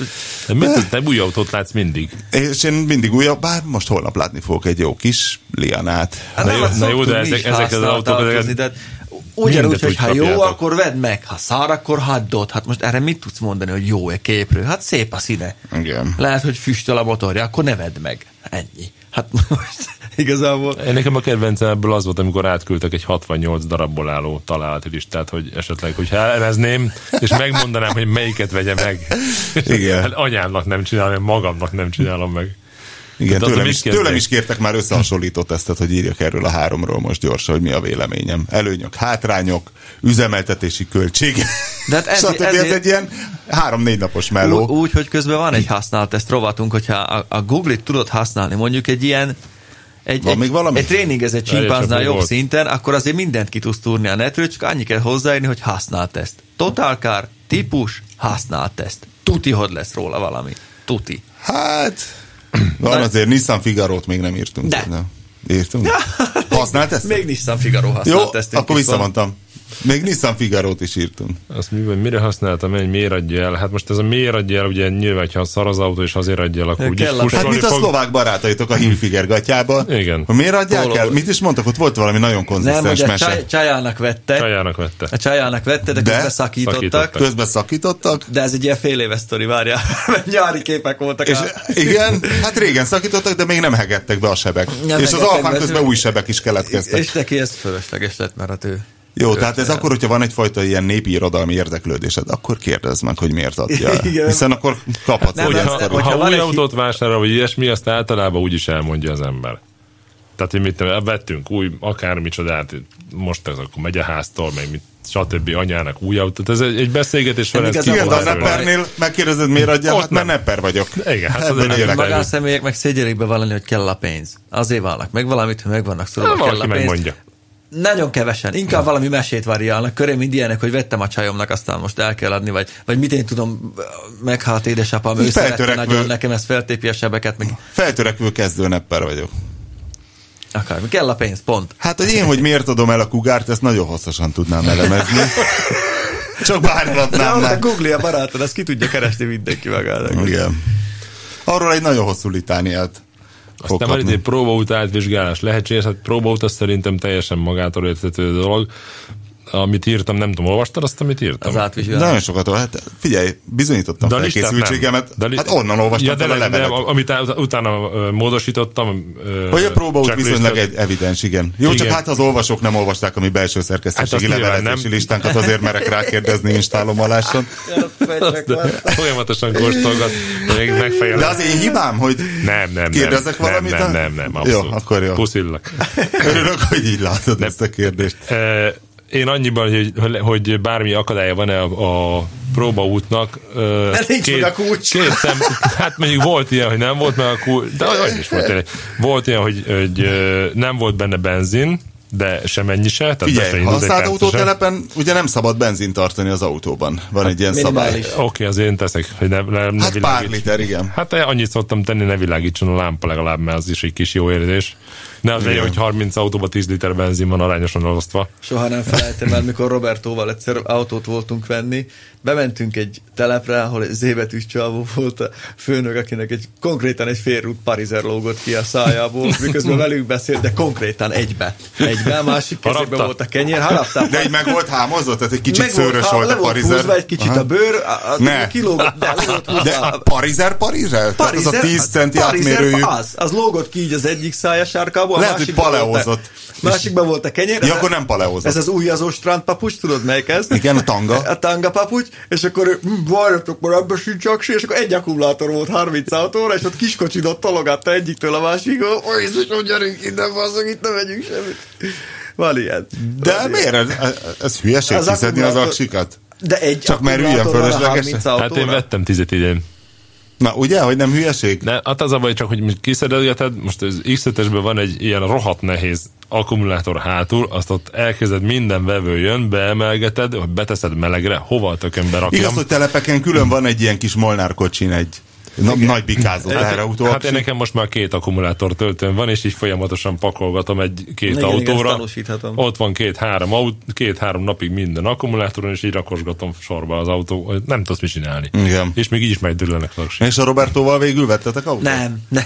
De mit tudsz, te új autót látsz mindig. És én mindig újabb, bár most holnap látni fogok egy jó kis Lianát. Hát Na jó- na jó, de ezek- ezek az autók, ezek- autózni, tehát Ugyanúgy, hogy ha jó, akkor vedd meg, ha szar, akkor hagyd Hát most erre mit tudsz mondani, hogy jó-e képről? Hát szép a színe. Igen. Lehet, hogy füstöl a motorja, akkor ne vedd meg. Ennyi. Hát most igazából... Én nekem a kedvencem ebből az volt, amikor átküldtek egy 68 darabból álló találati listát, hogy esetleg, hogyha elemezném, és megmondanám, hogy melyiket vegye meg. Igen. Hát anyámnak nem csinálom, magamnak nem csinálom meg. Igen, az tőlem is, tőlem is kértek már összehasonlító tesztet, hogy írjak erről a háromról most gyorsan, hogy mi a véleményem. Előnyök, hátrányok, üzemeltetési költség. De hát ez- Stb. ez ezért- egy ilyen három-négy napos Ú, meló. úgy, hogy közben van egy használt ezt rovatunk, hogyha a, a Google-it tudod használni, mondjuk egy ilyen egy, Van egy, még valami? egy tréningezett Elég csimpánznál csak jobb volt. szinten, akkor azért mindent ki tudsz túrni a netről, csak annyi kell hozzáírni, hogy használt ezt. Total car, típus, használt ezt. Tuti, hogy lesz róla valami. Tuti. Hát, van azért Nissan Figaro-t még nem írtunk. De. Nem. Írtunk? Használt ezt? Még Nissan Figaro Jó, használt ezt. akkor visszamondtam. Még Nissan Figaro-t is írtunk. Azt miben, mire használtam, egy miért adja el? Hát most ez a miért adja el, ugye nyilván, ha szar az autó, és azért adja el, akkor úgyis Hát pusolni mint a fog. szlovák barátaitok a Hilfiger gatyába. Igen. Hogy miért adják el? Mit is mondtak? Ott volt valami nagyon Nem, konzisztens a mese. csaj, csajának vette. Csajának vette. A csajának vette, de, De? közben szakítottak. Szakítottak. Közben szakítottak. De ez egy ilyen fél éves sztori, várjál. Nyári képek voltak. És á. igen, hát régen szakítottak, de még nem hegettek be a sebek. Nem és az alfán be. közben új sebek is keletkeztek. És neki ez fölösleges lett, mert hát ő... Jó, tehát ez akkor, hogyha van egyfajta ilyen népi irodalmi érdeklődésed, akkor kérdezd meg, hogy miért adja. el. Igen. Hiszen akkor kaphatsz Nem, nem, Hogyha, nem, ha van új egy- autót vásárol, vagy ilyesmi, azt általában úgy is elmondja az ember. Tehát, hogy mit tudom, vettünk új, akármicsodát, most ez akkor megy a háztól, meg mit, stb. anyának új autót. Ez egy, egy beszélgetés van, ez igazán Igen, de a neppernél megkérdezed, miért adja? Ott Hát mert nem. nepper vagyok. Igen, hát az egy Magánszemélyek meg szégyelik bevallani, hogy kell a pénz. Azért válnak meg valamit, hogy meg vannak szólva, Nem, kell a pénz. megmondja. Nagyon kevesen. Inkább valami mesét variálnak. Köré mind ilyenek, hogy vettem a csajomnak, aztán most el kell adni, vagy, vagy mit én tudom, meghalt édesapám, ő Feltörekvő. nagyon, nekem ezt feltépi a sebeket, meg Feltörekvő kezdő nepper vagyok. akármi. Kell a pénz, pont. Hát, hogy én, hogy miért adom el a kugárt, ezt nagyon hosszasan tudnám elemezni. Csak De bárhatnám ott a meg. Google a barátod, ezt ki tudja keresni mindenki magának. Igen. Arról egy nagyon hosszú litániát Aztán van itt egy próbaút átvizsgálás lehetséges, hát próbaút az szerintem teljesen magától értető dolog. Amit írtam, nem tudom, olvastad azt, amit írtam? Az átvizsgálás. Nagyon sokat, hát figyelj, bizonyítottam De a nem. De li- Hát onnan olvastam ja, de, fel a de, amit utána módosítottam. Hogy a próbaút checklistet- viszonylag egy evidens, igen. Jó, csak Igen. hát az olvasók nem olvasták a mi belső szerkesztőségi Hát nem. listánkat, azért merek rákérdezni instálomaláson. Azt Folyamatosan kóstolgat, még megfejel. De az én hibám, hogy Nem, nem, kérdezek nem, valamit? Nem, nem, nem, abszolút. Jó, akkor jó. Puszillak. Örülök, hogy így látod ezt a kérdést. Én annyiban, hogy, hogy bármi akadálya van-e a, a próbaútnak. Mert meg a kulcs. Két szem, hát mondjuk volt ilyen, hogy nem volt meg a kulcs, de olyan is volt tényleg. Volt ilyen, hogy, hogy nem volt benne benzin, de semennyi se. Tehát se Figyelj, indult egy használt se. autótelepen ugye nem szabad benzin tartani az autóban. Van egy ilyen szabály. Oké, az én teszek, hogy ne, ne, ne Hát pár liter, igen. Hát annyit szoktam tenni, ne világítson a lámpa legalább, mert az is egy kis jó érzés. Ne az legyen, hogy 30 autóba 10 liter benzin van arányosan elosztva. Soha nem felejtem el, mikor Robertóval egyszer autót voltunk venni, bementünk egy telepre, ahol egy zébetűs csávó volt a főnök, akinek egy, konkrétan egy félrút parizer lógott ki a szájából, miközben velünk beszélt, de konkrétan egybe. Egybe, a másik kezében Harapta? volt a kenyér, harapta. De egy meg volt hámozott, tehát egy kicsit Meg volt, szőrös volt a volt húzva parizer. egy kicsit Aha. a bőr, a, a, Ne. kilógott, de. De a parizer parizer? Tehát az a 10 centi parizer, átmérőjű. Az, az lógott ki így az egyik szája sárkából, a Lehet, hogy másikban volt a- paleózott. Másikban volt a kenyér. Ja, ez a- akkor nem paleózott. Ez az újazó strandpapucs, tudod melyik ez? Igen, a tanga. A tanga papucs, és akkor "Hm, várjatok, már ebben sincs aksi, és akkor egy akkumulátor volt 30 autóra, és ott kiskocsidott tologatta egyiktől a másikig, ó, Jézusom, gyerünk innen, bazzag, itt nem megyünk semmit. Van ilyen. De Van miért? Ez, ez hülyeség Az kiszedni az aksikat? De egy Csak mert ilyen fölösleges? 30 Hát én vettem tizet idén. Na, ugye, hogy nem hülyeség? Ne, hát az a baj csak, hogy kiszerelgeted, most az x van egy ilyen rohadt nehéz akkumulátor hátul, azt ott elkezded minden vevő jön, beemelgeted, hogy beteszed melegre, hova a tökönbe rakjam. Igaz, hogy telepeken külön van egy ilyen kis Molnár kocsin, egy na, nagy bikázó teherautó. Hát én nekem most már két akkumulátor töltőm van, és így folyamatosan pakolgatom egy-két Igen, igen, autóra. tanúsíthatom. Ott van két-három, aut- két-három napig minden akkumulátoron, és így rakosgatom sorba az autó. Nem tudsz mit csinálni. Igen. És még így is megdőlnek a És a Robertóval végül vettetek autót? Nem, nem,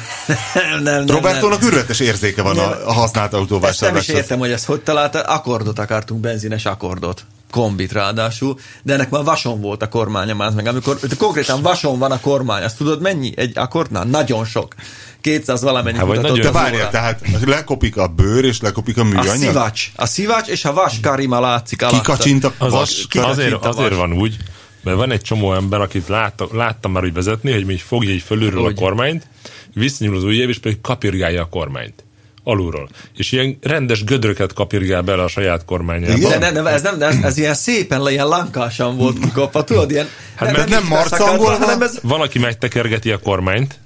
nem, nem, nem. Robertónak őrületes érzéke van a, a használt Ezt nem is értem, hogy ezt hogy találta. Akkordot akartunk, benzines akkordot. Kombit ráadásul, de ennek már vason volt a kormánya már meg. Amikor konkrétan vason van a kormány, azt tudod mennyi egy akkordnál? Nagyon sok. 200 valamennyi Hát, nagyon- De az várjál, tehát lekopik a bőr, és lekopik a A műanyag? szivacs, a szivacs és a vas karima látszik alatta. Kikacsint a Az, vas. az, kiracsint azért, a vas. azért van úgy, mert van egy csomó ember, akit látta, láttam már úgy vezetni, hogy még fogja egy fölülről Hogy? a kormányt, visszanyúl az ujjév, és pedig kapirgálja a kormányt. Alulról. És ilyen rendes gödröket kapirgál bele a saját kormányába. Igen? De, ne, ne, ez, nem, ez, ez ilyen szépen, le, ilyen lankásan volt kikopva, tudod, ilyen... Hát mert nem marcangolva, beszakadva, hanem ez... Valaki megtekergeti a kormányt,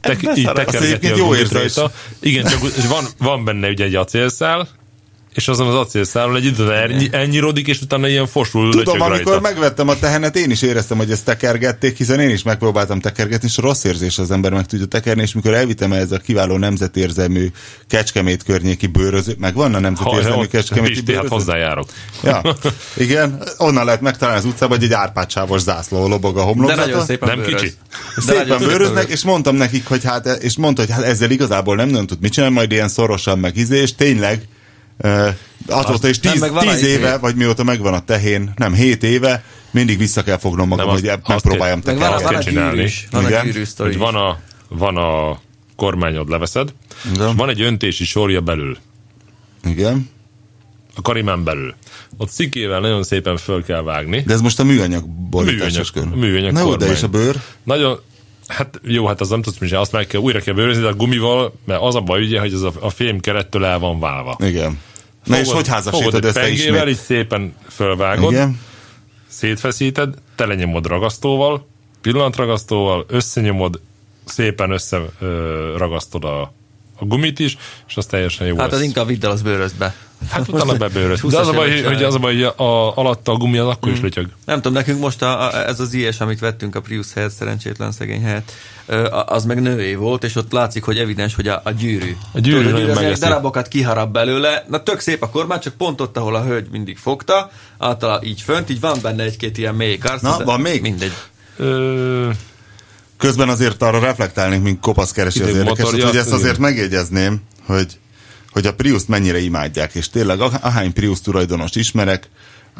tek, így tekergeti a jó rajta. Igen, csak van, van benne ugye egy acélszál, és azon az acélszálon egy időn ennyi, ennyirodik, és utána ilyen fosul Tudom, amikor rajta. megvettem a tehenet, én is éreztem, hogy ezt tekergették, hiszen én is megpróbáltam tekergetni, és rossz érzés az ember meg tudja tekerni, és mikor elvittem ez a kiváló nemzetérzemű Kecskemét környéki bőröző, meg van a nemzetérzemű Ha, Kecskeméti hát bőröző? hozzájárok. Ja, igen, onnan lehet megtalálni az utcában, hogy egy árpádsávos zászló lobog a De homlokzaton. nagyon szépen Nem bőröz. kicsi. De Szépen bőröznek, bőröz. és mondtam nekik, hogy hát, és mondta, hogy hát ezzel igazából nem nagyon tud mit csinálni, majd ilyen szorosan meg izé, és tényleg azóta is nem, tíz, van tíz éve, vagy mióta megvan a tehén, nem hét éve, mindig vissza kell fognom magam, Nem, hogy azt- megpróbáljam Meg van, a- Azt kell csinálni. gyűrűs. Van a gyűrűs Hogy is. van a, van a kormányod leveszed, Igen. és van egy öntési sorja belül, Igen. a karimán belül. Ott szikével nagyon szépen föl kell vágni. De ez most a műanyag borításos Műanyag- kör. műanyag Na jó, de és a bőr? Nagyon, hát jó, hát az nem tudsz azt meg kell, újra kell bőrözni, de a gumival, mert az a baj ugye, hogy az a, a fém kerettől el van válva. Igen. Na és hogy házasítod össze pengével, így szépen fölvágod, Igen. szétfeszíted, telenyomod ragasztóval, pillantragasztóval, összenyomod, szépen összeragasztod a, a gumit is, és az teljesen jó Hát az lesz. inkább vidd el az bőrözbe. Hát utána bebőröz. De 20-as az a baj, hogy az a baj, hogy a, alatta a gumi az akkor Mm. is lötyög. Nem tudom, nekünk most a, a, ez az ilyes, amit vettünk a Prius helyett, szerencsétlen szegény helyett, a- az meg nőé volt, és ott látszik, hogy evidens, hogy a, a gyűrű. A gyűrű Tudod, nagyon az ilyen megeszi. darabokat kiharap belőle, na tök szép a kormány, csak pont ott, ahol a hölgy mindig fogta, általában így fönt, így van benne egy-két ilyen mély karsz. Na, van még? Mindegy. Ö, Közben azért arra reflektálnék, mint kopasz keresi az Idő érdekes, motorja, hogy ezt azért megjegyezném, hogy, hogy a Prius mennyire imádják, és tényleg ah- ahány Prius tulajdonost ismerek,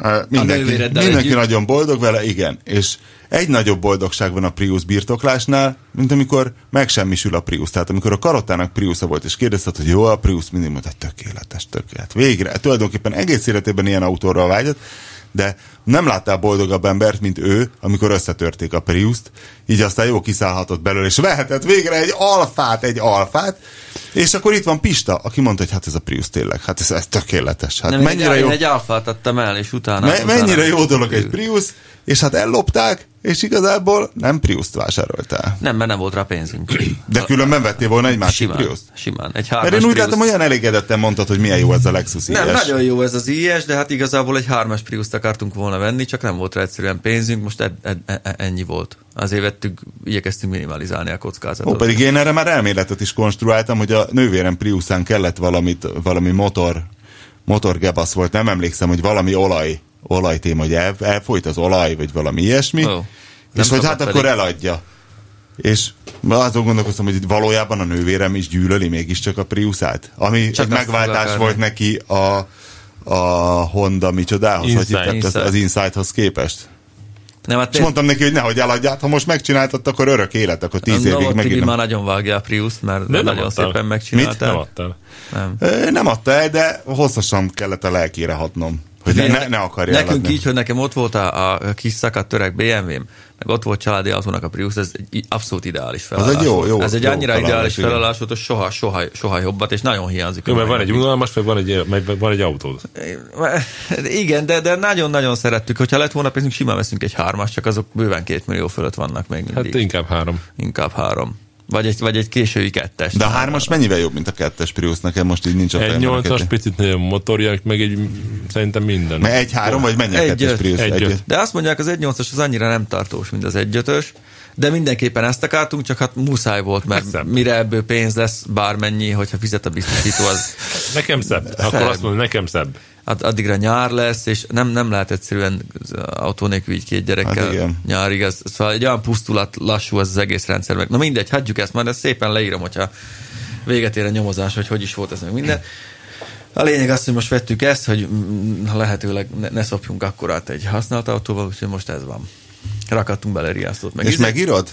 eh, mindenki, mindenki együtt. nagyon boldog vele, igen, és egy nagyobb boldogság van a Prius birtoklásnál, mint amikor megsemmisül a Prius. Tehát amikor a karotának Priusa volt, és kérdezted, hogy jó a Prius, mindig mondta, hogy tökéletes, tökéletes. Végre, tulajdonképpen egész életében ilyen autóra vágyott, de nem láttál boldogabb embert, mint ő, amikor összetörték a Prius-t, így aztán jó kiszállhatott belőle, és vehetett végre egy alfát, egy alfát, és akkor itt van Pista, aki mondta, hogy hát ez a Prius tényleg, hát ez, ez tökéletes. Hát Nem, mennyire egy, jó, egy alfát adtam el, és utána... me, utána mennyire jó dolog egy Prius, és hát ellopták, és igazából nem Prius-t vásároltál. Nem, mert nem volt rá pénzünk. De különben vettél volna egy másik Simán, Prius-t. simán. Egy hármas Mert én úgy Prius. látom, olyan elégedetten mondtad, hogy milyen jó ez a Lexus Nem, IS. nagyon jó ez az IS, de hát igazából egy hármas Prius-t akartunk volna venni, csak nem volt rá egyszerűen pénzünk, most ed, ed, ed, ennyi volt. Azért vettük, igyekeztünk minimalizálni a kockázatot. Ó, pedig én erre már elméletet is konstruáltam, hogy a nővérem Priusán kellett valamit, valami motor, motorgebasz volt, nem emlékszem, hogy valami olaj, olajtéma, hogy el, elfolyt az olaj, vagy valami ilyesmi, Ó, és hogy hát szabad akkor pedig. eladja. És azon gondolkoztam, hogy valójában a nővérem is gyűlöli mégiscsak a Priusát, ami Csak egy megváltás volt neki a, a Honda micsodához, Insight, hogy hívták, az, az Insighthoz képest. Nem, hát És mondtam neki, hogy nehogy eladját, ha most megcsináltad, akkor örök élet, akkor tíz évig Tibi megint nem már nagyon vágja a Prius-t, mert nem nagyon adtál. szépen Mit? megcsinálta. Nem adtál. Nem. Nem adta el, de hosszasan kellett a lelkére hatnom. Hogy ne, ne, ne akarja Nekünk eladni. így, hogy nekem ott volt a, a kis szakadt öreg BMW-m, meg ott volt családi autónak a Prius, ez egy abszolút ideális felállás. egy jó- jó- ez egy jó annyira felállás, ideális igen. felállás volt, hogy soha, soha, soha jobbat, és nagyon hiányzik. Jó, mert van egy unalmas, meg van egy, meg van egy autód. Igen, de, de nagyon-nagyon szerettük. Hogyha lett volna pénzünk, simán veszünk egy hármas, csak azok bőven két millió fölött vannak még mindig. Hát inkább három. Inkább három. Vagy egy, vagy egy késői kettes. De a hármas mennyivel jobb, mint a kettes Prius? Nekem most így nincs a Egy a nyolcas, picit nagyobb motorja, meg egy szerintem minden. Mert egy három, vagy mennyi a Egy kettes öt. Prius? Egy öt. De azt mondják, az 1.8-as az annyira nem tartós, mint az 1.5-ös, de mindenképpen ezt akartunk, csak hát muszáj volt, mert Szebb. mire ebből pénz lesz, bármennyi, hogyha fizet a biztosító, az Nekem szebb. Akkor Szebb. azt mondom, nekem szebb. ad- addigra nyár lesz, és nem, nem lehet egyszerűen autó nélkül így két gyerekkel Hát igen. nyárig, az, szóval egy olyan pusztulat lassú az, az egész rendszer meg. Na mindegy, hagyjuk ezt, majd ezt szépen leírom, hogyha véget ér a nyomozás, hogy hogy is volt ez meg minden. A lényeg az, hogy most vettük ezt, hogy lehetőleg ne, ne szopjunk akkorát egy használt autóval, úgyhogy most ez van. Rakattunk bele riasztót. Meg És izé- megírod?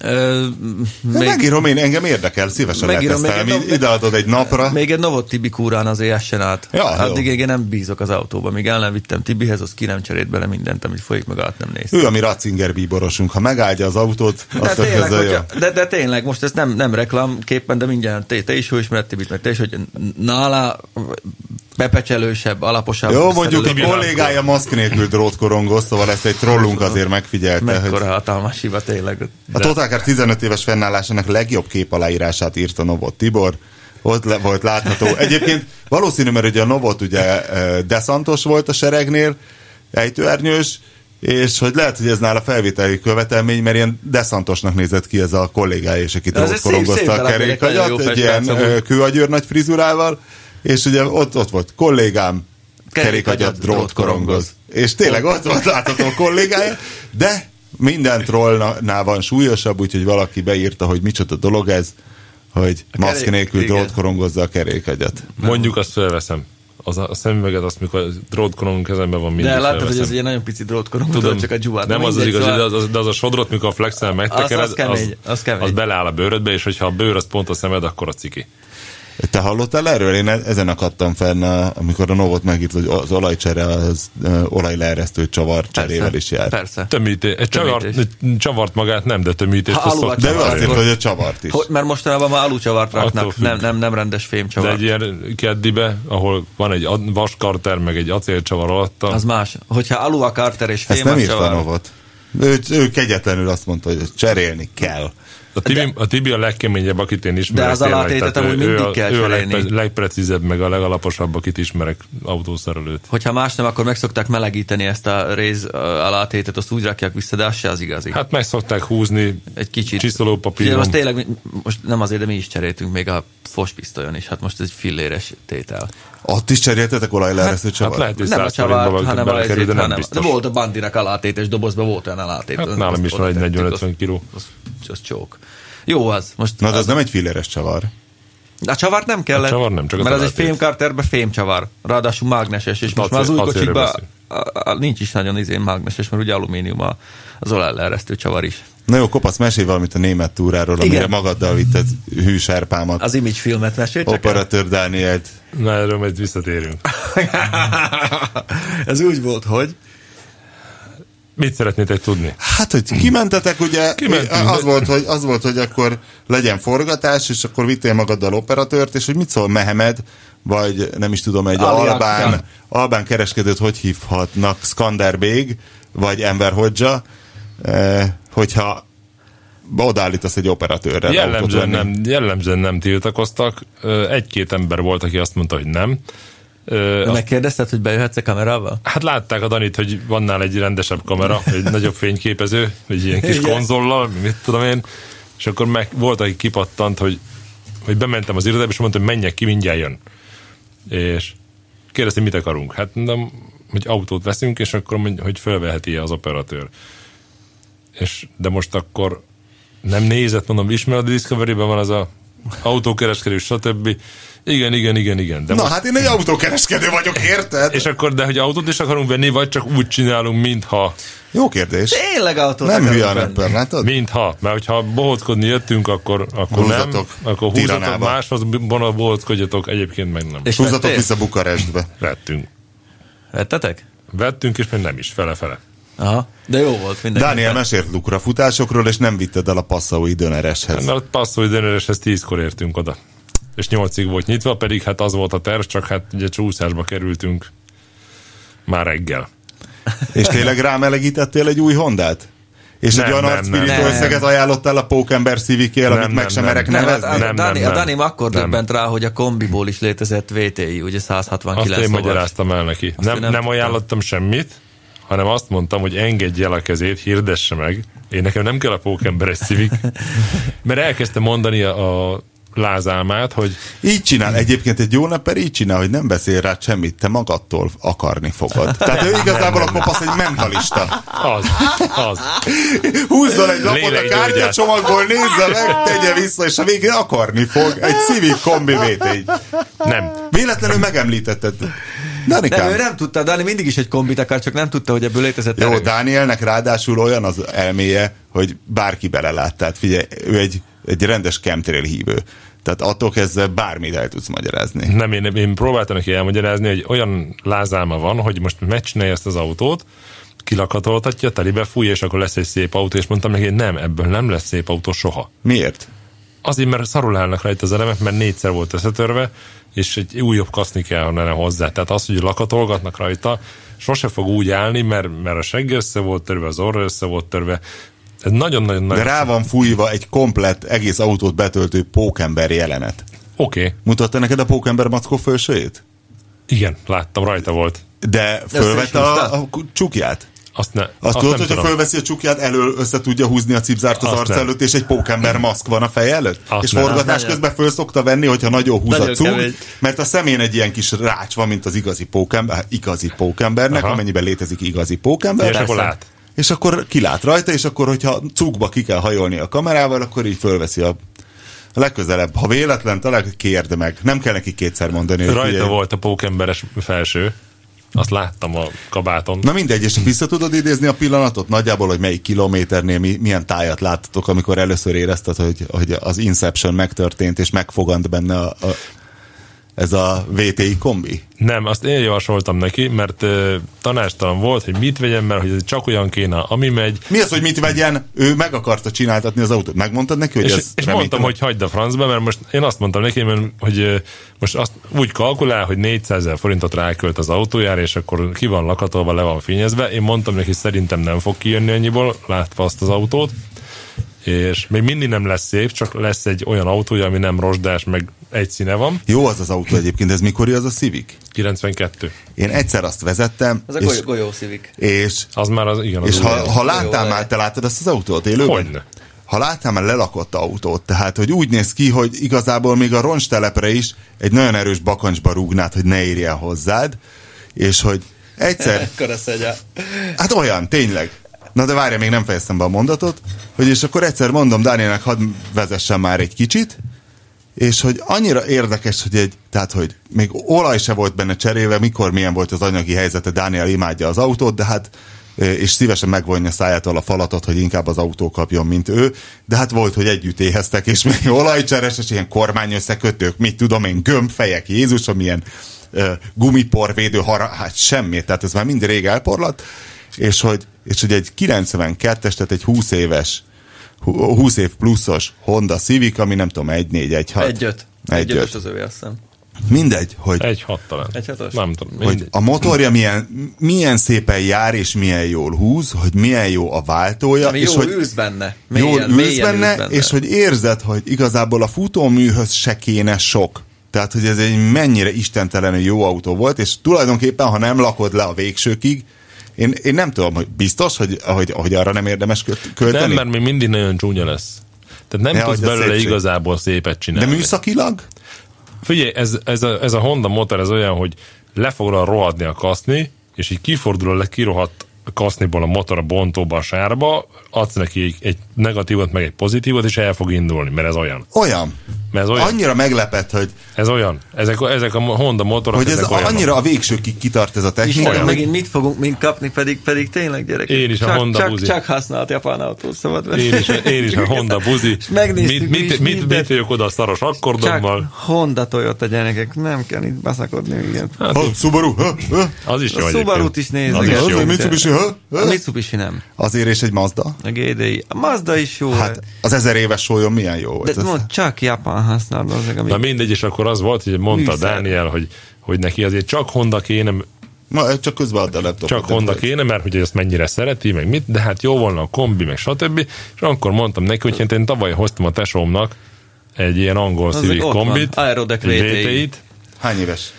Ö, Még... Megírom én, engem érdekel, szívesen Megírom, meg egy- Ideadod egy napra. Még egy Novot Tibi kúrán azért essen át. Ja, Addig jó. én nem bízok az autóba, míg el nem vittem Tibihez, az ki nem cserélt bele mindent, amit folyik, meg át nem néztem. Ő a mi Ratzinger bíborosunk. Ha megáldja az autót, De azt tényleg, kezdve jó. hogyha, de, de tényleg, most ez nem, nem reklámképpen, de mindjárt te, te is jó ismered Tibit, meg te is, hogy nála bepecselősebb, alaposabb. Jó, mondjuk a kollégája maszk nélkül drótkorongos, szóval ezt egy trollunk azért megfigyelte, hogy Mekkora hatalmas hiba tényleg. a Totalkár 15 éves fennállásának legjobb képaláírását írta Novot Tibor. Ott le, volt látható. Egyébként valószínű, mert ugye a Novot ugye eh, deszantos volt a seregnél, ejtőernyős, és hogy lehet, hogy ez nála felvételi követelmény, mert ilyen deszantosnak nézett ki ez a kollégája, és aki szép- korongozta a darab, egy ilyen ö, kőagyőr nagy frizurával, és ugye ott, ott volt kollégám, Kerékagyat drót korongoz. És tényleg ott volt látható a kollégája, de minden trollnál van súlyosabb, úgyhogy valaki beírta, hogy micsoda dolog ez, hogy maszk kerék- nélkül igen. drót korongozza a kerékagyat. Mondjuk azt felveszem. Az a, a szemüveget, azt mikor a drótkorong kezemben van, mindig De láttad, hogy felveszem. ez egy nagyon pici drótkorong, Tudom, csak a dzsuvát. nem az az igaz, de szóval- az, de az a sodrot, mikor a flexel megtekered, Az- az kemény, az kemény. az beleáll a bőrödbe, és hogyha a bőr az pont a szemed, akkor a ciki. Te hallottál erről? Én e- ezen akadtam fenn, amikor a Novot megírt, hogy az olajcsere az olajleeresztő csavar cserével is jár. Persze. Tömíté, egy csavart, Tömítés. csavart magát nem, de tömítést Ha a De azt cserélni. hogy a csavart is. Hogy, mert mostanában már alucsavart raknak, nem, nem, nem rendes De fémcsavar. egy ilyen keddibe, ahol van egy vaskarter, meg egy acélcsavar alatta, Az más. Hogyha alu a karter és Ezt fém nem a írta. Novot. Ő, ő kegyetlenül azt mondta, hogy cserélni kell. A Tibi, a Tibi a legkeményebb, akit én ismerek. De az alátétet tehát amúgy ő- ő mindig a- kell Ő a legpe, legprecízebb, meg a legalaposabb, akit ismerek autószerelőt. Hogyha más nem, akkor meg szokták melegíteni ezt a réz alátétet, azt úgy rakják vissza, de az se az igazi. Hát meg szokták húzni egy kicsit. csiszolópapíron. Ugye most tényleg, most nem azért, de mi is cseréltünk még a fospisztolyon is, hát most ez egy filléres tétel. Ott is cseréltetek olajleeresztő Hát csavar? lehet, hogy nem a 100 forintba csavart, hanem a belekerül, de nem de volt a bandinak alátétes dobozban, volt olyan alátét. Hát nálam is van egy oda tettük, 40-50 az- kiló. Az, az csók. Jó az. Most Na, de az nem egy filleres csavar. A csavart nem kellett. A csavar nem, csak az Mert az egy alátét. fémkarterbe fémcsavar. Ráadásul mágneses, és most már az új kocsikban nincs is nagyon izén mágneses, mert ugye alumínium az olajleeresztő csavar is. Na jó, kopasz, mesélj valamit a német túráról, amire Igen. magaddal vitted hűserpámat. Az image filmet mesél csak el? Operatőr Dánielt. Na, erről majd visszatérünk. Ez úgy volt, hogy Mit szeretnétek tudni? Hát, hogy kimentetek, ugye, Kimentünk, az volt, hogy, az volt, hogy akkor legyen forgatás, és akkor vittél magaddal operatőrt, és hogy mit szól Mehemed, vagy nem is tudom, egy Ali albán, albán kereskedőt hogy hívhatnak, Skander Bég, vagy Enver Hodzsa, eh, hogyha odaállítasz egy operatőrre. Jellemzően nem, jellemzően nem tiltakoztak. Egy-két ember volt, aki azt mondta, hogy nem. Ö, de azt- megkérdezted, hogy bejöhetsz a kamerával? Hát látták a Danit, hogy van nála egy rendesebb kamera, egy nagyobb fényképező, egy ilyen kis Igen. konzollal, mit tudom én, és akkor meg volt, aki kipattant, hogy, hogy bementem az irodába, és mondtam, hogy menjek ki, mindjárt jön. És kérdezte, mit akarunk. Hát mondom, hogy autót veszünk, és akkor mondja, hogy felveheti az operatőr. És, de most akkor nem nézett, mondom, ismered a Discovery-ben van az a autókereskedő, stb. Igen, igen, igen, igen. De Na most, hát én egy autókereskedő vagyok, érted? és akkor, de hogy autót is akarunk venni, vagy csak úgy csinálunk, mintha, Jó kérdés. Tényleg autót Nem hülye a rapper, látod? mintha. Mert hogyha bohóckodni jöttünk, akkor, akkor nem. Húzatok Akkor húzatok Tiranába. máshoz, bohóckodjatok, egyébként meg nem. És Húzzatok vettél? vissza Bukarestbe. Vettünk. Vettetek? Vettünk, és még nem is, fele-fele. Aha, de jó volt mindenki. Dániel mesélt lukra futásokról, és nem vitted el a passzaui dönereshez. Mert a passzolj dönereshez tízkor értünk oda. És nyolcig volt nyitva, pedig hát az volt a terv, csak hát ugye csúszásba kerültünk már reggel. És tényleg rámelegítettél egy új Hondát? És Nem, egy olyan arcpirító összeget ajánlottál a Pókember szívikél, amit Nem, meg sem nem. merek Nem, nevezni? Nem, Dani, nem, a Dani akkor Nem. döbbent rá, hogy a kombiból is létezett VTI, ugye 169 Azt én magyaráztam el neki. Nem, nem nem, ajánlottam semmit, hanem azt mondtam, hogy engedje el a kezét, hirdesse meg. Én nekem nem kell a pókember egy civik. Mert elkezdte mondani a, a lázálmát, hogy Így csinál. Egyébként egy jó napper így csinál, hogy nem beszél rá semmit, te magadtól akarni fogod. Tehát ő igazából a kopasz egy mentalista. az, az. Húzzon egy lapot a Lélekgyógyász. kártyacsomagból, nézze meg, tegye vissza, és a végén akarni fog. Egy Civic kombi VT. Nem. Véletlenül megemlítetted. Nem, Danikám. ő nem tudta, Dani mindig is egy kombit akar, csak nem tudta, hogy ebből létezett Jó, erő. Dánielnek ráadásul olyan az elméje, hogy bárki belelát. Tehát figyelj, ő egy, egy rendes chemtrail hívő. Tehát attól kezdve bármit el tudsz magyarázni. Nem, én, én próbáltam neki elmagyarázni, hogy olyan lázálma van, hogy most megcsinálja ezt az autót, kilakatoltatja, telibe fújja, és akkor lesz egy szép autó, és mondtam neki, nem, ebből nem lesz szép autó soha. Miért? azért, mert szarul állnak rajta az elemek, mert négyszer volt összetörve, és egy újabb kaszni kell onnan hozzá. Tehát az, hogy lakatolgatnak rajta, sose fog úgy állni, mert, mert a segge össze volt törve, az orra össze volt törve. Ez nagyon-nagyon De nagy. rá van fújva egy komplett, egész autót betöltő pókember jelenet. Oké, okay. Mutatta neked a pókember mackó felsőjét? igen, láttam, rajta volt. De fölvette a, a csukját? Azt, ne, Azt, azt tudod, nem hogyha tudom. fölveszi a csukját, elől össze tudja húzni a cipzárt az Azt arc nem. előtt, és egy pókember maszk van a feje előtt? Azt és nem. forgatás Azt nem. közben föl szokta venni, hogyha nagyon húz a Nagyon cug, kemény. mert a szemén egy ilyen kis rács van, mint az igazi pókember, hát igazi pókembernek, Aha. amennyiben létezik igazi pókember. És akkor lát. És akkor kilát rajta, és akkor, hogyha cugba ki kell hajolni a kamerával, akkor így fölveszi a a legközelebb. Ha véletlen talál, kérd meg. Nem kell neki kétszer mondani. hogy Rajta figyelj. volt a pókemberes felső. Azt láttam a kabáton. Na mindegy, és vissza tudod idézni a pillanatot? Nagyjából, hogy melyik kilométernél mi, milyen tájat láttatok, amikor először érezted, hogy, hogy az Inception megtörtént, és megfogant benne a, a, ez a VTI kombi? Nem, azt én javasoltam neki, mert uh, tanástalan volt, hogy mit vegyen, mert hogy ez csak olyan kéne, ami megy, Mi az, hogy mit vegyen? Ő meg akarta csináltatni az autót. Megmondtad neki, hogy és, ez és mondtam, hogy hagyd a francba, mert most én azt mondtam neki, mert, hogy most azt úgy kalkulál, hogy 400 ezer forintot rákölt az autójára, és akkor ki van lakatolva, le van fényezve. Én mondtam neki, szerintem nem fog kijönni annyiból, látva azt az autót, és még mindig nem lesz szép, csak lesz egy olyan autója, ami nem rozsdás, meg egy színe van. Jó az az autó egyébként, ez mikor az a Civic? 92. Én egyszer azt vezettem, Ez a és, golyó, golyó szivik. és, Az már az, igen, az és ha, autó. ha láttál már, te láttad ezt az autót élőben? Hogyne. Ha láttál már lelakott autót, tehát hogy úgy néz ki, hogy igazából még a roncstelepre is egy nagyon erős bakancsba rúgnád, hogy ne érjen hozzád, és hogy egyszer, Ekkora szegye. hát olyan, tényleg. Na de várja, még nem fejeztem be a mondatot, hogy és akkor egyszer mondom Dánielnek, hadd vezessen már egy kicsit, és hogy annyira érdekes, hogy egy, tehát hogy még olaj se volt benne cserélve, mikor milyen volt az anyagi helyzete, Dániel imádja az autót, de hát és szívesen megvonja szájától a falatot, hogy inkább az autó kapjon, mint ő, de hát volt, hogy együtt éheztek, és még olajcseres, és ilyen kormányösszekötők, mit tudom én, gömbfejek, Jézusom, ilyen ö, gumiporvédő, hara, hát semmi, tehát ez már mind rég elporlat, és hogy, és hogy egy 92-es, tehát egy 20 éves, hu- 20 év pluszos Honda Civic, ami nem tudom, 1-4, 1-6. Egy öt. Egy Egy ötös öt. az övé, azt hiszem. Mindegy, hogy, Egy hat talán. Egy hatos? Nem tudom. hogy mindegy. a motorja milyen, milyen szépen jár, és milyen jól húz, hogy milyen jó a váltója, Ami és jól hogy ülsz benne. jól Mélyen, ülsz mélyen benne, és hogy érzed, hogy igazából a futóműhöz se kéne sok. Tehát, hogy ez egy mennyire istentelenül jó autó volt, és tulajdonképpen, ha nem lakod le a végsőkig, én, én nem tudom, hogy biztos, hogy, hogy, hogy arra nem érdemes költeni. Nem, mert még mindig nagyon csúnya lesz. Tehát nem ja, tudsz belőle szépség. igazából szépet De csinálni. műszakilag? Figyelj, ez, ez, a, ez a Honda motor, ez olyan, hogy le fog rohadni a kaszni, és így kifordul a le kirohadt kaszniból a motor a bontóba a sárba, adsz neki egy, egy negatívot, meg egy pozitívot, és el fog indulni, mert ez olyan. Olyan. Mert ez olyan. Annyira meglepett, hogy, Ez olyan. Ezek, a- ezek a Honda motorok, hogy ez ezek olyanok. annyira a végsőkig kitart ez a technika. Hogy- megint mit fogunk mind kapni, pedig, pedig tényleg gyerek. Én is a csak, Honda csak, buzi. csak használt japán autót szabad venni. Én is, én is a Honda buzi. Megnéztük mit, mi mit, mit, mit vagyok oda a szaros Csak akkordommal? Honda Toyota gyerekek, nem kell itt baszakodni. Igen. Hát, Ha, Subaru, ha, ha. az is jó A. Subaru-t is Az nézzük. is Az jó. Mitsubishi, A. Mitsubishi nem. Azért és egy Mazda. A GDI. A Mazda is jó. Hát az ezer éves sólyon milyen jó volt. de mond, csak japán használat azok, ami... Na mindegy, és akkor az volt, hogy mondta Műszer. Dániel, hogy, hogy neki azért csak Honda kéne, Ma, csak közben add a laptopot. csak Honda kéne, mert hogy ezt mennyire szereti, meg mit, de hát jó volna a kombi, meg stb. És akkor mondtam neki, hogy hát én tavaly hoztam a tesómnak egy ilyen angol Az Civic kombit, egy VTI. VTI-t, Hány éves?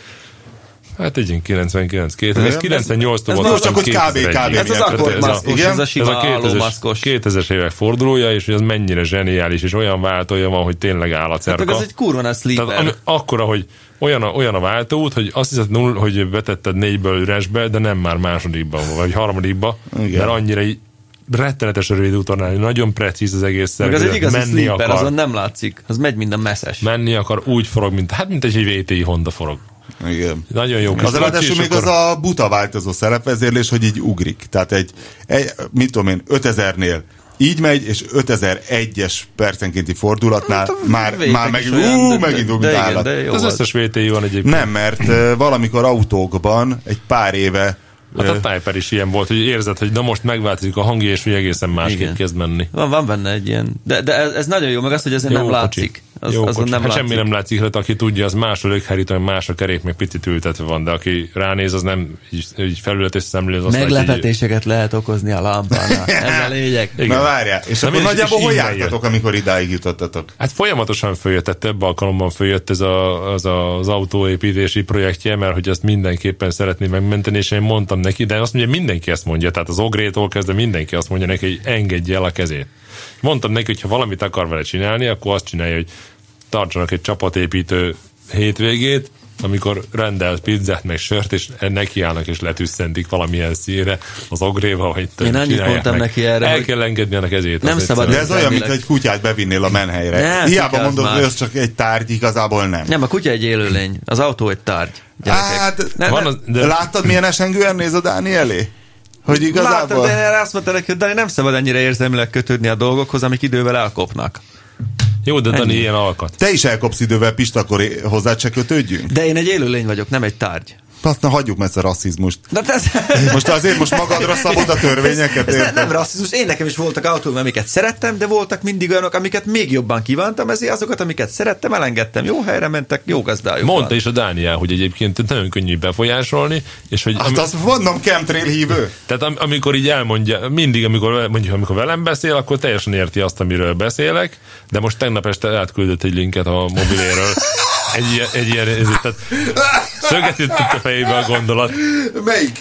Hát egy ilyen 99 2000 ez Igen, 98 ez volt. most csak, hogy kb. 2001. kb. Ez az milyen akkord ez a- igen? ez a Ez sima a 2000-es, állómaszkos. 2000-es évek fordulója, és hogy ez mennyire zseniális, és olyan váltója van, hogy tényleg áll a Hát cerka. meg ez egy kurva nagy sleeper. ami, akkora, hogy olyan a, olyan a váltóút, hogy azt hiszed, null, hogy betetted négyből üresbe, de nem már másodikban, vagy harmadikba, Igen. mert annyira rettenetes rövid úton nagyon precíz az egész Meg az egy igazi menni sleeper, akar, azon nem látszik. Az megy, mint a messzes. menni akar, úgy forog, mint, hát mint egy VTI Honda forog. Igen. Nagyon jó kis Az ráadásul még akkor- az a buta változó szerepvezérlés, hogy így ugrik. Tehát egy, egy mit tudom én, 5000-nél így megy, és 5001-es percenkénti fordulatnál Hát már, már olyan, ú, megint igen, állat. de jó Az volt. összes VTI van egyébként. Nem, mert valamikor autókban egy pár éve Hát a Typer is ilyen volt, hogy érzed, hogy na most megváltozik a hangja, és hogy egészen másképp Igen. kezd menni. Van, van benne egy ilyen, de, de ez, ez nagyon jó, meg az, hogy ez nem kocsi. látszik. Az, Jó azon nem hát látszik. semmi nem látszik rajta, aki tudja, az más a lökherítő, más a kerék, még picit ültetve van, de aki ránéz, az nem így, így felületes szemlé, az Meglepetéseket lehet okozni a lámpánál. Ez a lényeg. Igen. Na várjál, és Na akkor és- nagyjából és hol jártatok, amikor idáig jutottatok? Hát folyamatosan följött, tehát több alkalommal följött ez a, az, a, az autóépítési projektje, mert hogy azt mindenképpen szeretné megmenteni, és én mondtam neki, de azt mondja, mindenki ezt mondja, tehát az ogrétól kezdve mindenki azt mondja neki, hogy engedje el a kezét. Mondtam neki, hogy ha valamit akar vele csinálni, akkor azt csinálja, hogy tartsanak egy csapatépítő hétvégét, amikor rendel pizzát, meg sört, és nekiállnak és letüsszentik valamilyen színre az ogréval, hogy Én annyit mondtam meg. neki erre, El hogy kell engedni a kezét. nem az szabad De ez olyan, mint Érzelmileg. egy kutyát bevinnél a menhelyre. Nem, Hiába mondod, hogy az csak egy tárgy, igazából nem. Nem, a kutya egy élőlény, az autó egy tárgy. Gyerekek. Hát, nem, Van az, de Láttad, milyen esengően néz a Dáni elé? Hogy Látod, igazából... de én erre azt mondta neki, hogy Dani, nem szabad ennyire érzelmileg kötődni a dolgokhoz, amik idővel elkopnak. Jó, de Dani Ennyi. ilyen alkat. Te is elkopsz idővel, Pista, akkor é- hozzád se kötődjünk? De én egy élőlény vagyok, nem egy tárgy. Hát, na, hagyjuk a rasszizmust. De ez, Most azért most magadra szabod a törvényeket, ez, ez érted? nem rasszizmus. Én nekem is voltak autóim, amiket szerettem, de voltak mindig olyanok, amiket még jobban kívántam, ezért azokat, amiket szerettem, elengedtem. Jó helyre mentek, jó gazdájuk Mondta van. is a Dániel, hogy egyébként nagyon könnyű befolyásolni, és hogy Hát ami, azt mondom, chemtrail hívő. tehát am, amikor így elmondja, mindig, amikor mondjuk, amikor velem beszél, akkor teljesen érti azt, amiről beszélek, de most tegnap este átküldött egy linket a mobiléről. Egy ilyen, egy ilyen ezért, tehát szöget ütött a fejébe a gondolat. Melyik?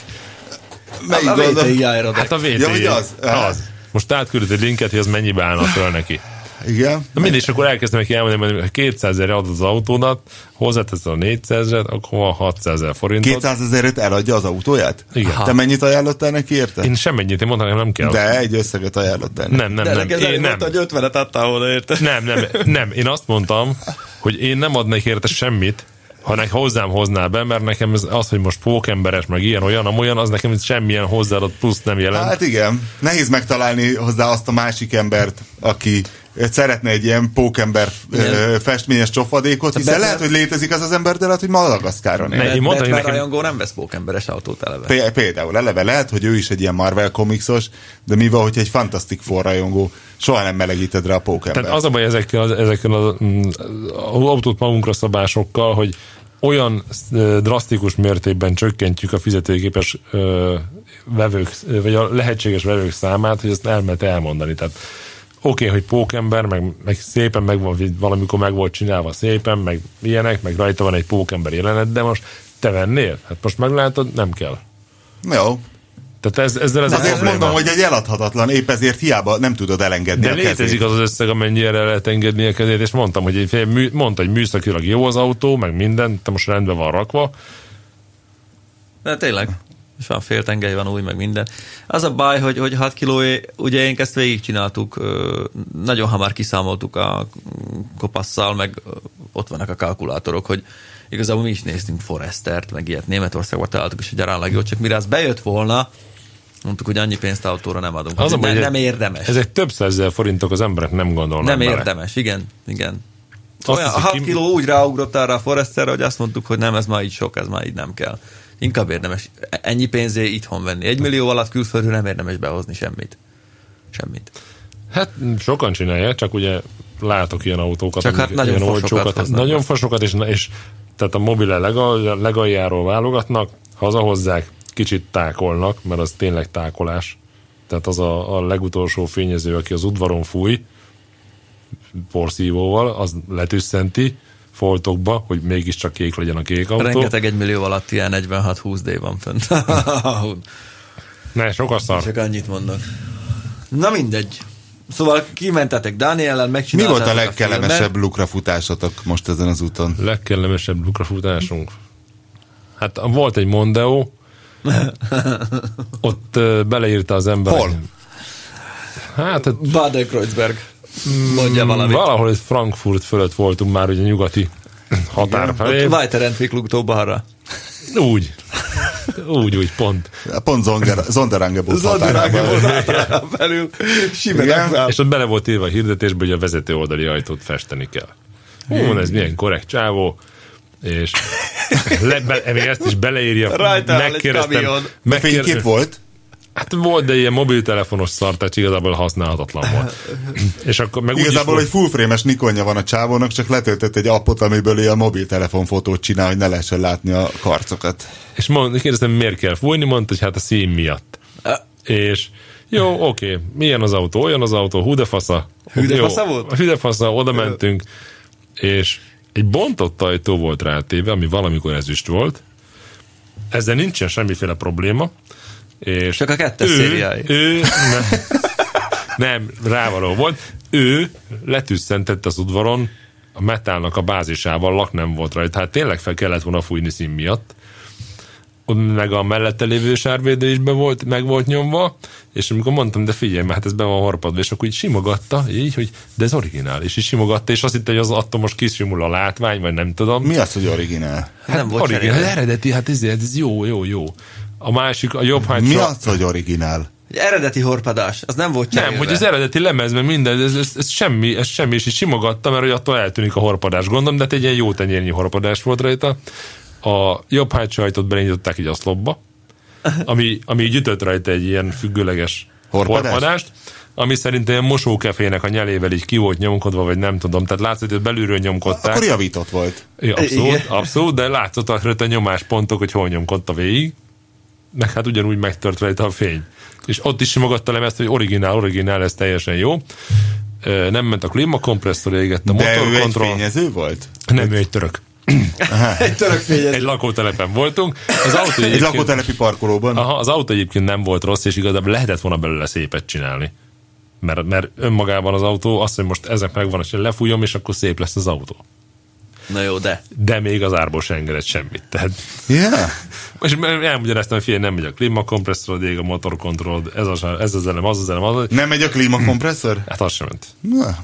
Melyik A gondol? VTI. Hát a VT. Ja, hogy az? az. Most átküldött egy linket, hogy az mennyibe állna föl neki. Igen. Na mindig, és akkor elkezdem neki elmondani, hogy ha 200 ezer ad az autódat, hozzátesz a 400 ezeret, akkor van 600 ezer forintot. 200 ezerért eladja az autóját? Igen. Te mennyit ajánlottál neki érte? Én semmennyit, én mondtam, hogy nem kell. De egy összeget ajánlottál neki. Nem, nem, De nem. Én nem. volt, hogy 50-et adtál volna érte. Nem, nem, nem. Én azt mondtam, hogy én nem adnék érte semmit, ha nek hozzám hoznál be, mert nekem ez az, hogy most pókemberes, meg ilyen, olyan, amolyan, az nekem semmilyen hozzáadott plusz nem jelent. Hát igen, nehéz megtalálni hozzá azt a másik embert, aki szeretne egy ilyen pókember ö, festményes csofadékot, hiszen Batman- lehet, hogy létezik az az ember, de lehet, hogy Madagaszkáron él. Ne, én mondtam, nekem- rajongó nem vesz pókemberes autót eleve. Pé- Például eleve lehet, hogy ő is egy ilyen Marvel komixos, de mivel, hogy egy Fantastic Four rajongó, soha nem melegíted rá a pókembert. Tehát az a baj ezekkel, az- ezekkel az mm, autót magunkra szabásokkal, hogy olyan drasztikus mértékben csökkentjük a fizetőképes vevők, vagy a lehetséges vevők számát, hogy ezt elmet elmondani. Tehát oké, okay, hogy pókember, meg, meg szépen meg van, valamikor meg volt csinálva szépen, meg ilyenek, meg rajta van egy pókember jelenet, de most te vennél? Hát most meglátod, nem kell. Jó. Tehát ez, ezzel ez a Azért probléma. mondom, hogy egy eladhatatlan, épp ezért hiába nem tudod elengedni De a kezét. létezik az az összeg, amennyire lehet engedni a kezét, és mondtam, hogy egy mű, mondta, hogy műszakilag jó az autó, meg minden, te most rendben van rakva. De tényleg. És van fél tengely, van új, meg minden. Az a baj, hogy, hogy 6 kilóé, ugye én ezt végigcsináltuk, nagyon hamar kiszámoltuk a kopasszal, meg ott vannak a kalkulátorok, hogy igazából mi is néztünk Forestert, meg ilyet Németországban találtuk, és hogy arra legjobb, csak mire az bejött volna, mondtuk, hogy annyi pénzt autóra nem adunk. Az a nem, nem érdemes. Ezek több százezer forintok az emberek nem gondolnak nem bele. érdemes, igen, igen. Azt Olyan, a hiszik, 6 ki- kiló úgy ráugrott arra a Foresterre, hogy azt mondtuk, hogy nem, ez már így sok, ez már így nem kell. Inkább érdemes ennyi pénzé itthon venni. Egy millió alatt külföldről nem érdemes behozni semmit. Semmit. Hát sokan csinálják, csak ugye látok ilyen autókat, Csak hát nagyon ilyen olcsókat, nagyon fosokat, és, és tehát a mobile legal, legaljáról válogatnak, hazahozzák, kicsit tákolnak, mert az tényleg tákolás. Tehát az a, a legutolsó fényező, aki az udvaron fúj, porszívóval, az letüsszenti foltokba, hogy mégiscsak kék legyen a kék autó. Rengeteg egy millió alatt ilyen 46-20 D van fönt. Ne, sok a szar. Csak annyit mondok. Na mindegy. Szóval kimentetek Dániellel, Mi megcsináltátok volt a legkellemesebb lukrafutásotok most ezen az úton? Legkellemesebb lukrafutásunk. Hát volt egy Mondeo, ott ö, beleírta az ember. Hol? Hát, hát Baden-Kreuzberg. Mondja valamit. valahol egy Frankfurt fölött voltunk már ugye nyugati határ felé. Ott Weiterentwicklung balra. Úgy. Úgy, úgy, pont. Pont Zonger, Zonderangebus határában. belül És ott bele volt írva a hirdetésbe, hogy a vezető oldali ajtót festeni kell. Hú, ez milyen korrekt csávó, és Le, még ezt is beleírja. Rajta áll egy fénykép volt? Hát volt, de ilyen mobiltelefonos szar, tehát igazából használhatatlan volt. És akkor meg Igazából úgy egy full frame-es Nikonja van a csávónak, csak letöltött egy appot, amiből ilyen mobiltelefon fotót csinál, hogy ne lehessen látni a karcokat. És mond, kérdeztem, miért kell fújni, mondta, hogy hát a szín miatt. És jó, oké, milyen az autó, olyan az autó, hú de fasza. Hű de fasza volt? Hű de fasza, oda mentünk, és egy bontott ajtó volt rátéve, ami valamikor ezüst volt. Ezzel nincsen semmiféle probléma. És Csak a kettes ő, szériái. ő nem, nem, rávaló volt. Ő letűsszentette az udvaron a metálnak a bázisával, lak nem volt rajta. Hát tényleg fel kellett volna fújni szín miatt meg a mellette lévő sárvédő is be volt, meg volt nyomva, és amikor mondtam, de figyelj, mert hát ez be van harpadva, és akkor így simogatta, így, hogy de ez originál, és így simogatta, és azt hitte, hogy az attól most kisimul a látvány, vagy nem tudom. Mi az, hogy originál? Hát nem volt originál, hát eredeti, hát ez, ez jó, jó, jó. A másik, a jobb Mi hátsó... az, hogy originál? Egy eredeti horpadás, az nem volt cserélve. Nem, hogy az eredeti lemezben minden, ez, ez, ez, semmi, ez semmi, és így simogatta, mert hogy attól eltűnik a horpadás, gondolom, de hát egy ilyen jó tenyérnyi horpadás volt rajta. A jobb hátsó ajtót beindították így a szlopba, ami, ami így ütött rajta egy ilyen függőleges Horpadást? horpadást, ami szerintem ilyen mosókefének a nyelével így ki volt nyomkodva, vagy nem tudom, tehát látszott, hogy belülről nyomkodták. Akkor javított volt. Ja, abszolút, Igen. abszolút, de látszott rajta nyomáspontok, hogy hol nyomkodta végig, meg hát ugyanúgy megtört rajta a fény. És ott is simogatta lemezt, hogy originál, originál, ez teljesen jó. Nem ment a klímakompresszor, égett a De ő egy motorkontroll. fényező volt? Nem, ő egy török. Egy török fényező. Egy lakótelepen voltunk. Az autó Egy egyébként, lakótelepi parkolóban? aha, az autó egyébként nem volt rossz, és igazából lehetett volna belőle szépet csinálni. Mert, mert önmagában az autó azt, hogy most ezek megvan, és lefújom, és akkor szép lesz az autó. Na jó, de. De még az árból se engedett semmit. Tehát Yeah. És elmagyaráztam, hogy figyelj, nem megy a klímakompresszor, ég a motorkontroll, ez, az, ez az elem, az az elem, az az. Nem megy a klímakompresszor? Hát az sem ment. Na,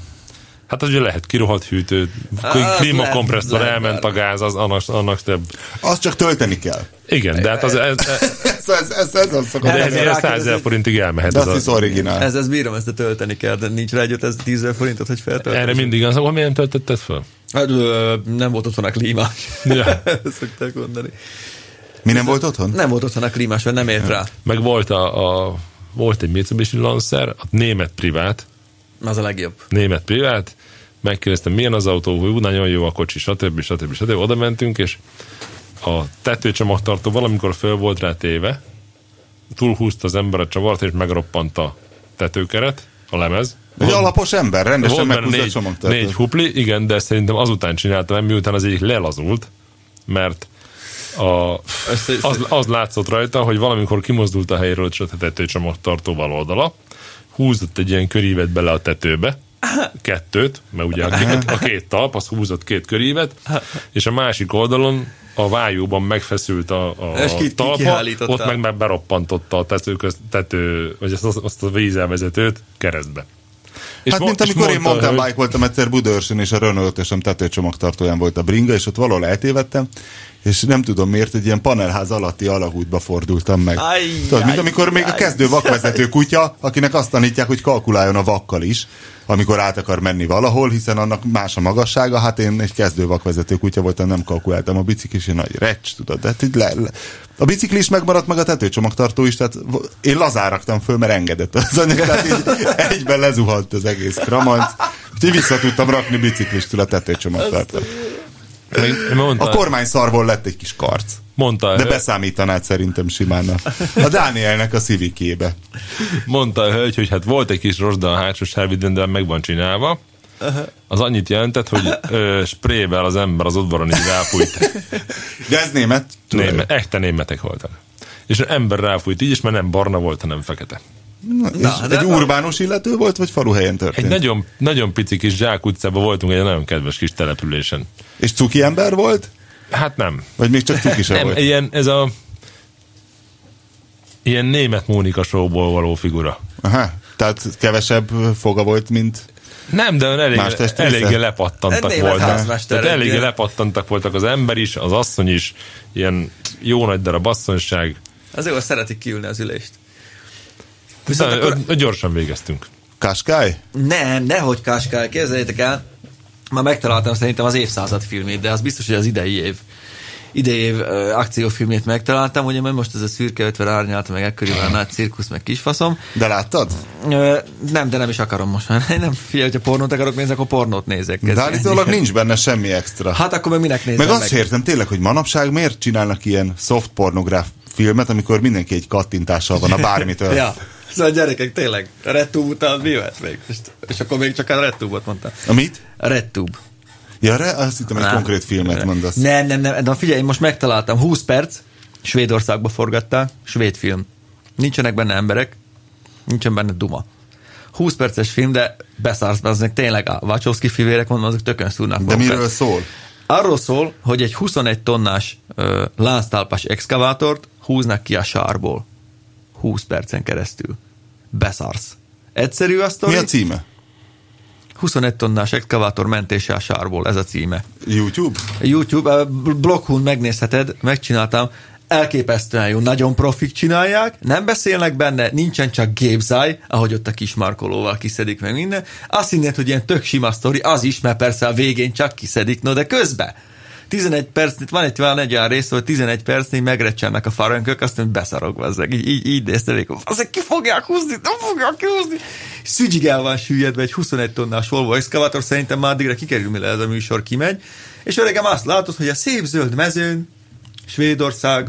Hát az ugye lehet kirohadt hűtő, Az klímakompresszor, lehet, elment a gáz, az annak, annak több. azt csak tölteni kell. Igen, de hát az, ez, ez, Ez, ez, ez, ez az szokott. de ez ilyen 100 rákérdezni- ezer forintig elmehet. De Ez azt hisz a, originál. Ez, ez bírom, ezt tölteni kell, de nincs rá egy 5000 10 ezer forintot, hogy feltölteni. erre mindig az, hogy miért töltötted föl? Hát, nem volt otthon a klíma. Ja. Szokták mondani. Mi nem volt otthon? Nem volt otthon a klímás, mert nem ért rá. Meg volt, a, a, volt egy Mitsubishi Lancer, a német privát, Az a legjobb. német privát, megkérdeztem, milyen az autó, hogy nagyon jó a kocsi, stb. stb. stb. Oda mentünk, és a tetőcsomagtartó valamikor föl volt rá téve, túlhúzta az ember a csavart, és megroppant a tetőkeret, a lemez. Egy alapos ember, rendesen meghúzza a csomagtartót. négy hupli, igen, de szerintem azután csináltam, miután az egyik lelazult, mert a, az, az látszott rajta, hogy valamikor kimozdult a helyről a tetőcsomagtartó bal oldala, húzott egy ilyen körívet bele a tetőbe, kettőt, mert ugye a két, a két talp, az húzott két körívet, és a másik oldalon a vájúban megfeszült a, a És ki- talpa, ott meg, meg beroppantotta a tető, köz, tető vagy azt, azt a vízelvezetőt keresztbe. És Hát, mint amikor én mondta a mountain bike voltam egyszer Budaörsön, és a Renault ötösöm tetőcsomagtartóján volt a bringa, és ott valahol eltévedtem, és nem tudom miért, egy ilyen panelház alatti alagútba fordultam meg. Aj, Tudod, mint aj, amikor még a kezdő vakvezető kutya, akinek azt tanítják, hogy kalkuláljon a vakkal is, amikor át akar menni valahol, hiszen annak más a magassága, hát én egy kezdő vakvezető kutya voltam, nem kalkuláltam a biciklis, egy nagy recs, tudod, de hát így le, le. A bicikli is megmaradt, meg a tetőcsomagtartó is, tehát én lazáraktam föl, mert engedett az anyag, tehát így egyben lezuhant az egész kramanc, úgyhogy vissza tudtam rakni biciklistől a tetőcsomagtartót. Mondta, A kormány szarból lett egy kis karc. mondta, De beszámítanád szerintem simán a, Dánielnek a szívikébe. mondta a hölgy, hogy hát volt egy kis rosda a hátsó sárvidőn, de meg van csinálva. Az annyit jelentett, hogy ö, sprével az ember az udvaron így ráfújt. De ez német? Német, echte németek voltak. És az ember ráfújt így is, mert nem barna volt, hanem fekete. És Na, de- egy urbánus illető volt, vagy faluhelyen Egy történt? nagyon, nagyon pici kis zsák utcában voltunk egy nagyon kedves kis településen. És cuki ember volt? Hát nem. Vagy még csak cuki sem Nem, volt? ilyen, ez a ilyen német Mónika showból való figura. Aha, tehát kevesebb foga volt, mint... Nem, de elég, eléggé lepattantak Egy német voltak. Tehát egy eléggé lepattantak voltak az ember is, az asszony is, ilyen jó nagy darab asszonyság. Azért szeretik kiülni az ülést. Viszont akkor- akkor... gyorsan végeztünk. Kaskály? Nem, nehogy Káskál, képzeljétek el. Már megtaláltam szerintem az évszázad filmét, de az biztos, hogy az idei év. idejév ö, akciófilmét megtaláltam, ugye mert most ez a szürke 50 árnyalt, meg ekkoriban a nagy cirkusz, meg kisfaszom. De láttad? Ö, nem, de nem is akarom most már. Nem, figyelj, hogyha pornót akarok nézni, akkor pornót nézek. Ez- De állítólag nincs benne semmi extra. Hát akkor meg minek nézem Meg meg? azt sem értem tényleg, hogy manapság miért csinálnak ilyen soft pornográf filmet, amikor mindenki egy kattintással van a bármitől. Ja. Szóval gyerekek, tényleg, a RedTube után mi vett még? És, és akkor még csak a RedTube-ot mondtam. Amit? A RedTube. Ja, re, azt hittem, egy konkrét filmet mondasz. Nem, nem, nem, de figyelj, most megtaláltam, 20 perc, Svédországba forgatták, svéd film. Nincsenek benne emberek, nincsen benne duma. 20 perces film, de beszársz be, azok tényleg a Wachowski fivérek, mondom, azok tökön szúrnak. De miről szól? Arról szól, hogy egy 21 tonnás ö, lánztálpás exkavátort húznak ki a sárból. 20 percen keresztül. Beszarsz. Egyszerű a sztori. Mi a címe? 21 tonnás exkavátor mentése a sárból, ez a címe. YouTube? YouTube, a Blockhunt megnézheted, megcsináltam, elképesztően jó, nagyon profik csinálják, nem beszélnek benne, nincsen csak gépzáj, ahogy ott a kis markolóval kiszedik meg minden. Azt hinnéd, hogy ilyen tök sima sztori, az is, mert persze a végén csak kiszedik, no de közben. 11 perc, van egy, van egy olyan rész, hogy 11 percnél megrecsennek a farönkök, azt mondja, beszarok vazzeg. Így, így, így nézte végig, azok ki fogják húzni, nem fogják kihúzni. Szügyig el van süllyedve egy 21 tonnás Volvo exkavator, szerintem már addigra kikerül, mire ez a műsor kimegy. És öregem azt látod, hogy a szép zöld mezőn, Svédország,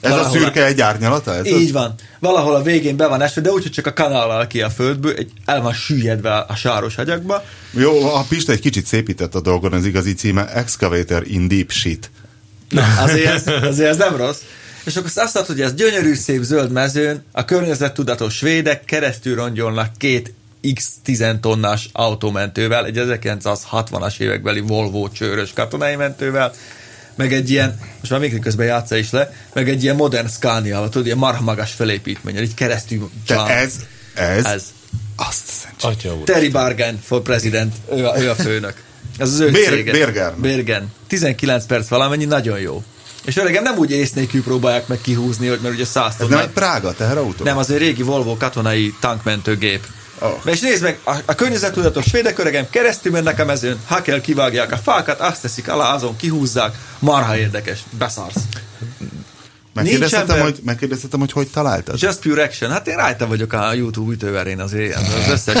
Ez a valahol szürke egy árnyalata? Ez így az? van. Valahol a végén be van esve, de úgy, hogy csak a kanál áll ki a földből, egy, el van süllyedve a sáros hagyakba. Jó, a Pista egy kicsit szépített a dolgon, az igazi címe Excavator in Deep Shit. Na, azért ez, azért ez nem rossz. És akkor azt látod, hogy ez gyönyörű, szép zöld mezőn, a környezettudatos svédek keresztül rongyolnak két X10 tonnás autómentővel, egy 1960-as évekbeli Volvo csőrös katonai mentővel, meg egy ilyen, most már még közben játsza is le, meg egy ilyen modern scania tudod, ilyen marha magas felépítménnyel, így keresztül. De ez, ez, Ez. azt. Atya úr. Terry Bargan for president, ő a, ő a főnök. Ez az ő Bér- cége. Bérgen. Bérgen. 19 perc valamennyi, nagyon jó. És öregem nem úgy ész nélkül próbálják meg kihúzni, hogy mert ugye 100 Ez nem egy Prága teherautó? Nem, az egy régi Volvo katonai tankmentőgép. Oh. És nézd meg, a, a környezettudatos svédek öregem keresztül mennek a mezőn, ha kell kivágják a fákat, azt teszik alá, azon kihúzzák, marha érdekes, beszarsz. Megkérdeztetem, hogy, megkérdeztetem, hogy hogy találtad? Just Pure Action, hát én rajta vagyok a YouTube ütőverén azért, az összes,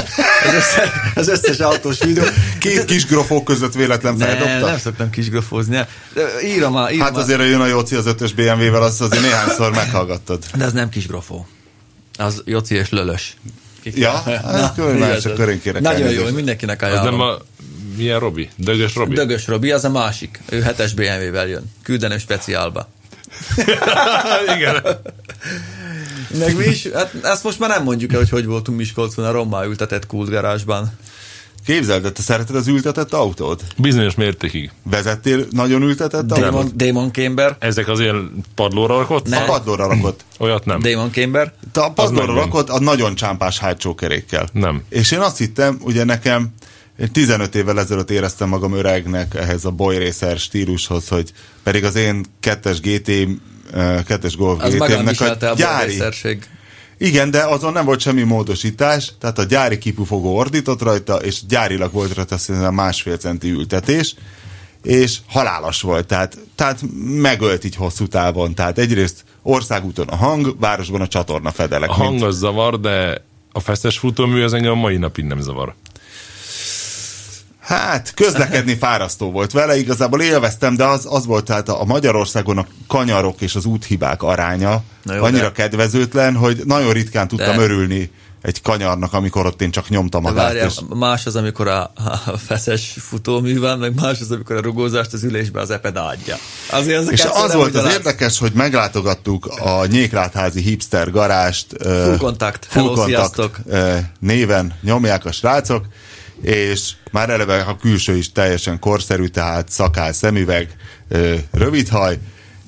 az összes, az összes autós videó. Két kis grofók között véletlen Ne, feldobta? nem szoktam kisgrafózni. nem. De Írom a, írom Hát a- azért, hogy jön a Jóci az ötös BMW-vel, azt azért néhányszor meghallgattad. De ez nem kisgrafó. Az Joci és Lölös. Ja? Hát akkor igazad. mások körén kérek Nagyon jó, elnézést. mindenkinek Az ajánlom. nem a... Milyen Robi? Dögös Robi? Dögös Robi, az a másik. Ő hetes BMW-vel jön. Küldenő speciálba. Igen. Meg mi is, hát ezt most már nem mondjuk el, hogy hogy voltunk Miskolcon a rommá ültetett kult garázsban. Képzeld, de te szereted az ültetett autót? Bizonyos mértékig. Vezettél nagyon ültetett autót? Damon, Damon Camber. Ezek az ilyen padlóra rakott? A Nem. padlóra rakott. Olyat nem. Damon Camber. Te a padlóra rakott a nagyon csámpás hátsó kerékkel. Nem. És én azt hittem, ugye nekem én 15 évvel ezelőtt éreztem magam öregnek ehhez a boy racer stílushoz, hogy pedig az én kettes GT, eh, kettes Golf Az GT-nek a a gyári, gyári. Igen, de azon nem volt semmi módosítás, tehát a gyári kipufogó ordított rajta, és gyárilag volt rajta szerintem másfél centi ültetés, és halálos volt, tehát, tehát megölt így hosszú távon. Tehát egyrészt országúton a hang, városban a csatorna fedelek. A hang az zavar, de a feszes futómű az engem a mai napig nem zavar. Hát, közlekedni fárasztó volt vele, igazából élveztem, de az, az volt tehát a Magyarországon a kanyarok és az úthibák aránya Na jó, annyira de- kedvezőtlen, hogy nagyon ritkán tudtam De- örülni egy kanyarnak, amikor ott én csak nyomtam a. Várjál, és- más az, amikor a, a feszes futómű van, meg más az, amikor a rugózást az ülésbe az eped adja. Azért És az volt az érdekes, hogy meglátogattuk a Nyéklátházi hipster garást. Full Contact. Full Hello, Contact, sziasztok. néven nyomják a srácok, és már eleve a külső is teljesen korszerű, tehát szakál, szemüveg, ö, rövid haj,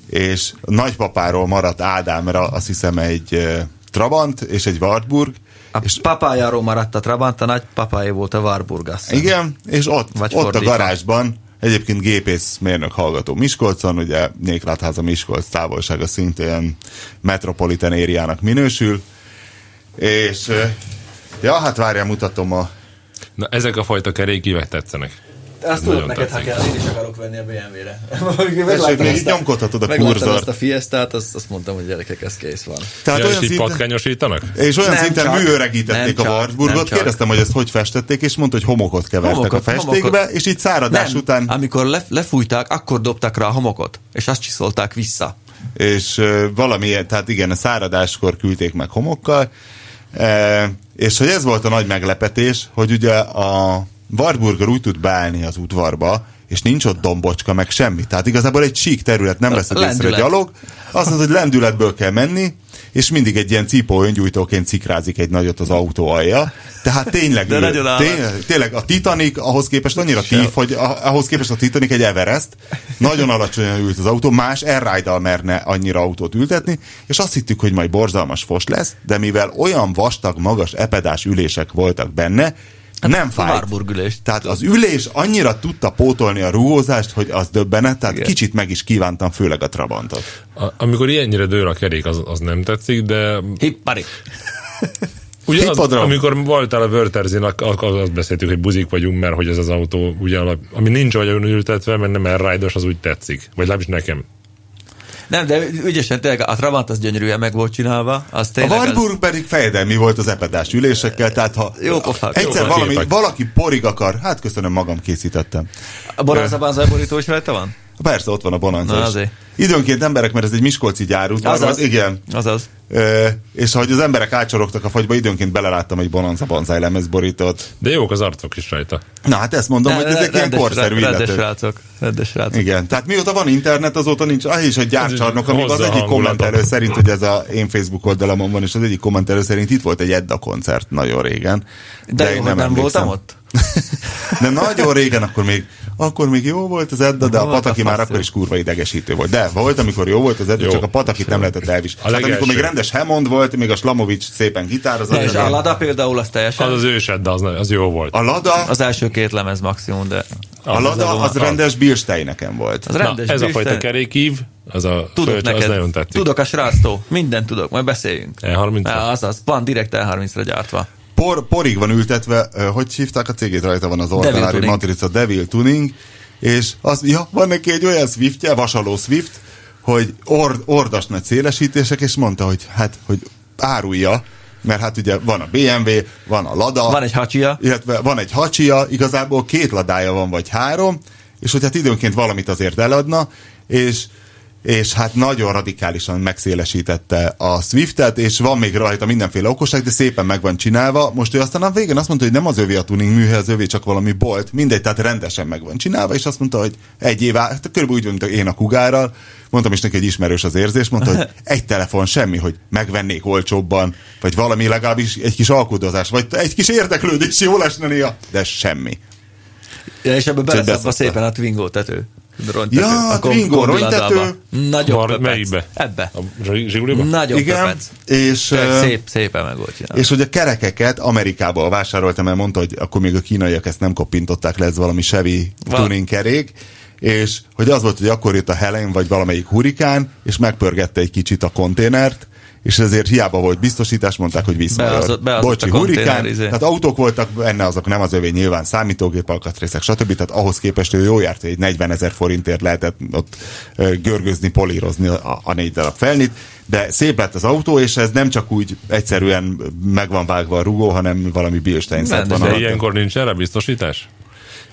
és nagypapáról maradt Ádámra azt hiszem egy Trabant és egy Wartburg, A és papájáról maradt a Trabant, a nagy papája volt a Warburg. Igen, és ott, Vagy ott a fordítva. garázsban, egyébként gépészmérnök hallgató Miskolcon, ugye Nyéklátháza Miskolc távolsága szintén metropolitan ériának minősül, és ja, hát várjál, mutatom a Na, ezek a fajta kerékívek tetszenek. azt tudod neked, ha tetszik. kell, én is akarok venni a BMW-re. Tessék, még így nyomkodhatod a kurzort. ezt a Fiestát, azt, azt mondtam, hogy gyerekek, ez kész van. Tehát Ja, és olyan így szinten, patkányosítanak? és olyan Nem szinten csak, műöregítették nem a Wartburgot, kérdeztem, hogy ezt hogy festették, és mondta, hogy homokot kevertek Homokot, a festékbe, homokot. és így száradás Nem, után, amikor le, lefújták, akkor dobták rá a homokot, és azt csiszolták vissza. és ö, valami, tehát igen, a száradáskor küldték meg homokkal, e, és hogy ez volt a nagy meglepetés, hogy ugye a Wartburger úgy tud beállni az udvarba, és nincs ott dombocska, meg semmi. Tehát igazából egy sík terület, nem veszed észre Lendület. gyalog. Azt mondod, hogy lendületből kell menni, és mindig egy ilyen cipó öngyújtóként szikrázik egy nagyot az autó alja. Tehát tényleg, De ül- nagyon tényleg, tényleg a Titanic ahhoz képest annyira tív, hogy a, ahhoz képest a Titanic egy Everest. Nagyon alacsonyan ült az autó, más airride merne annyira autót ültetni, és azt hittük, hogy majd borzalmas fos lesz, de mivel olyan vastag, magas epedás ülések voltak benne, nem fájt. Warburg ülés. Tehát az ülés annyira tudta pótolni a rúgózást, hogy az döbbenet, tehát Igen. kicsit meg is kívántam, főleg a Trabantot. A, amikor ilyennyire dől a kerék, az, az nem tetszik, de Hippari. ugye az, Hippodrom. amikor voltál a akkor azt beszéltük, hogy buzik vagyunk, mert hogy ez az autó, ugye, alap, ami nincs olyan ültetve, mert nem airride az úgy tetszik. Vagy legalábbis nekem. Nem, de ügyesen tényleg a Trabant az gyönyörűen meg volt csinálva. Az A tényleg Warburg pedig fejedelmi volt az epedás ülésekkel, tehát ha Jó pofák, jó egyszer pofák. valami, valaki porig akar, hát köszönöm, magam készítettem. Az, a Bonanza zajborító is rajta van? Persze, ott van a Bonanza Na, azért. Időnként emberek, mert ez egy Miskolci gyárudvar, Azaz. az, igen. Azaz. Ö, és ahogy az emberek átsorogtak a fagyba, időnként beleláttam egy Bonanza banzáj lemezborítót. De jók az arcok is rajta. Na hát ezt mondom, hogy ezek ilyen korszerű illetők. srácok. Rendes srácok. Igen, tehát mióta van internet, azóta nincs, ah, és egy gyárcsarnok, ami az a egyik kommentelő szerint, hogy ez a én Facebook oldalamon van, és az egyik kommentelő szerint itt volt egy Edda koncert nagyon régen. De, én jó, hogy nem emlékszem. voltam ott? De nagyon régen, akkor még, akkor még jó volt az Edda, de a Volt a Pataki már akkor is kurva idegesítő volt. De volt, amikor jó volt az Edda, Jó. csak a Patakit nem lehetett elviselni. A Hát amikor legelső. még rendes Hammond volt, még a Slamovics szépen gitározott. És a Lada például az teljesen. Az az ősed, de az, az jó volt. A Lada, Az első két lemez maximum, de... a Lada az- az rendes Bilstein nekem volt. Az Na, rendes ez a Bilstein. fajta kerékív, az a Tudok föld, az neked. nagyon tetszik. Tudok a sráctól. Mindent tudok, majd beszéljünk. E30? Ja, az az. Van direkt E30-ra gyártva. Por, porig van ültetve, hogy hívták a cégét, rajta van az ordinári matrica, Devil Tuning, és az, ja, van neki egy olyan Swiftje, vasaló Swift, hogy ord, ordas nagy szélesítések, és mondta, hogy hát, hogy árulja, mert hát ugye van a BMW, van a Lada, Van egy hacsia. illetve van egy hacsia, igazából két ladája van, vagy három, és hogy hát időnként valamit azért eladna, és és hát nagyon radikálisan megszélesítette a Swiftet, és van még rajta mindenféle okosság, de szépen meg van csinálva. Most ő aztán a végén azt mondta, hogy nem az övé a tuning műhely, az övé csak valami bolt, mindegy, tehát rendesen meg van csinálva, és azt mondta, hogy egy év át, hát körülbelül úgy, mint én a kugárral, mondtam is neki, hogy ismerős az érzés, mondta, hogy egy telefon semmi, hogy megvennék olcsóbban, vagy valami legalábbis egy kis alkudozás, vagy egy kis érdeklődés jól esne néha, de semmi. Ja, és ebbe beleszabba szépen a Twingo tető. Rongytető. Ja, A Twingo rongytető. Nagyon Var, melyikbe? Ebbe. A Zsi- Zsiguliba? Nagyon Igen, és... Szép, szépen meg volt csinálva. És hogy a kerekeket Amerikából vásároltam, mert mondta, hogy akkor még a kínaiak ezt nem koppintották le, ez valami Chevy tuning kerék, és hogy az volt, hogy akkor jött a Helen, vagy valamelyik hurikán, és megpörgette egy kicsit a konténert, és ezért hiába volt biztosítás, mondták, hogy visszajön. Bocsi, a konténer, hurikán, izé. tehát autók voltak benne, azok nem az övé nyilván, számítógép alkatrészek, stb. Tehát ahhoz képest ő jó járt, hogy egy 40 ezer forintért lehetett ott görgözni, polírozni a, a négy darab felnit, de szép lett az autó, és ez nem csak úgy egyszerűen meg van vágva a rugó, hanem valami Bilstein szett van De alatta. ilyenkor nincs erre biztosítás?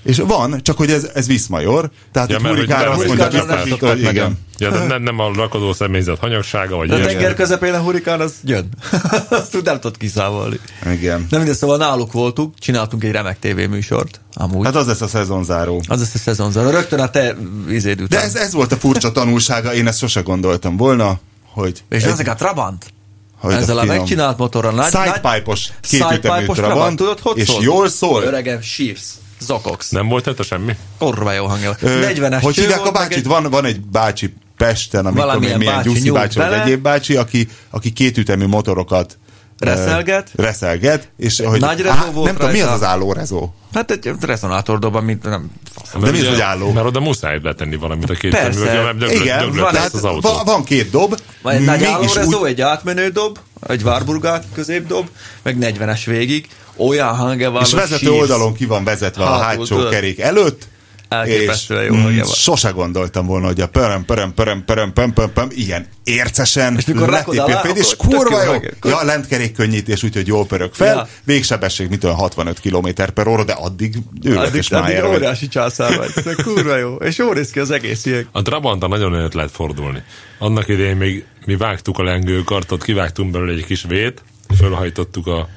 És van, csak hogy ez, ez Viszmajor, tehát Ja, hogy hurikánra azt mondja, az nem hogy szoktak igen. Ja, de nem, nem a rakodó személyzet hanyagsága, vagy De a tenger közepén a hurikán, az jön. Azt tud- nem tudod kiszámolni. Igen. Nem mindegy, szóval náluk voltunk, csináltunk egy remek tévéműsort. Amúgy. Hát az lesz a szezonzáró. az lesz a szezonzáró. Rögtön a te izéd után. De ez, ez volt a furcsa tanulsága, én ezt sose gondoltam volna, hogy... És egy- ezek a Trabant? hogy Ezzel a finom. megcsinált motorral. Nagy, Sidepipe-os Sidepipe-os kétütemű Trabant. Trabant, Tudod, hogy és szól? jól szól. Öregem, sírsz. Zokox. Nem volt hát semmi? Kurva jó hangja. Ö, 40-es Hogy hívják a bácsit? egy- Van, van egy bácsi Pesten, amit tudom én, Valamilyen milyen bácsi Gyuszi bácsi, vagy egyéb bácsi, aki, aki kétütemű motorokat Reszelget. reszelget, és hogy, Nagy rezó Á, volt nem tudom, mi az az álló rezó? Hát egy rezonátordob, mint nem... fasz. De mi az, hogy álló? Mert oda muszáj letenni valamit a két Persze. mert döglött, Igen, döglött van tehát az autó. van, van két dob, Van egy nagy mégis állórezó, úgy, egy átmenő dob, egy Warburg középdob, meg 40-es végig. Olyan hangja van, és vezető sírsz. oldalon ki van vezetve a Hátul, hátsó tudod. kerék előtt, Elképesztően és jó hangja van. sose gondoltam volna, hogy a pöröm, pöröm, pöröm, pöröm, pöm, pöm, pöm, ilyen ércesen És mikor rakod a a fél, és kurva jó. Ja, lentkerék könnyítés, úgyhogy jól pörög fel. Ja. Végsebesség mitől 65 km per óra, de addig ülök Addig, és addig óriási császár vagy. De kurva jó. És jó néz ki az egész ilyen. A Trabanta nagyon nagyot lehet fordulni. Annak idején még mi vágtuk a lengőkartot, kivágtunk belőle egy kis vét, fölhajtottuk a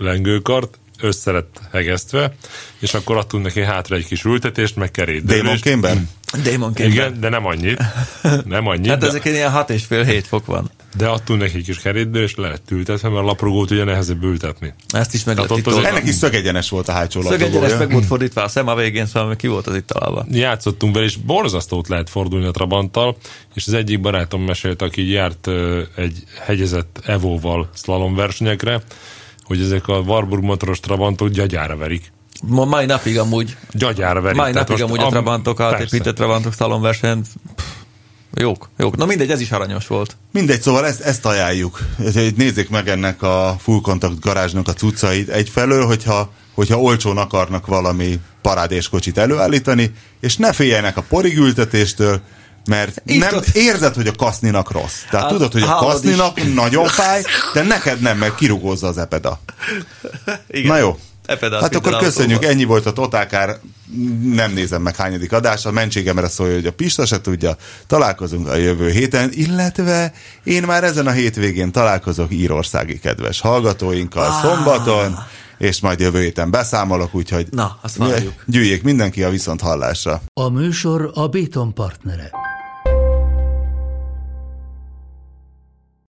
lengőkart, össze lett hegesztve, és akkor adtunk neki hátra egy kis ültetést, meg kerétdőlést. Damon King. Igen, de nem annyit. Nem annyit, Hát de, ezek ilyen 6 és fél 7 fok van. de adtunk neki egy kis kerétdőlést, le lett ültetve, mert a laprugót ugye nehezebb ültetni. Ezt is meg Tehát azért- titolni. Ennek is szögegyenes volt a hátsó Szögegyenes meg volt fordítva a szem a végén, szóval ki volt az itt találva. Játszottunk vele, és borzasztót lehet fordulni a Trabanttal, és az egyik barátom mesélt, aki járt egy hegyezett Evóval slalom versenyekre, hogy ezek a Warburg motoros Trabantok gyagyára verik. Ma mai napig amúgy, Gyagyára verik. mai napig amúgy a Trabantok, persze. átépített Trabantok szalonversenyt, jók, jók. Na mindegy, ez is aranyos volt. Mindegy, szóval ezt, ezt ajánljuk. Nézzék meg ennek a full contact garázsnak a cuccait. Egyfelől, hogyha, hogyha olcsón akarnak valami parádéskocsit előállítani, és ne féljenek a porigültetéstől, mert Itt nem ott- érzed, hogy a kaszninak rossz. Tehát Hát, tudod, hogy a kaszninak nagyon fáj, de neked nem, mert kirugózza az epeda. Igen. Na jó. Epedál Hát akkor köszönjük, autóval. ennyi volt a Totálkár, nem nézem meg hányadik adás, a mentségemre szólja, hogy a Pista se tudja. Találkozunk a jövő héten, illetve én már ezen a hétvégén találkozok írországi kedves hallgatóinkkal Ah. szombaton, és majd jövő héten beszámolok, úgyhogy Na, azt várjuk. gyűjjék mindenki a viszont hallásra. A műsor a Béton partnere.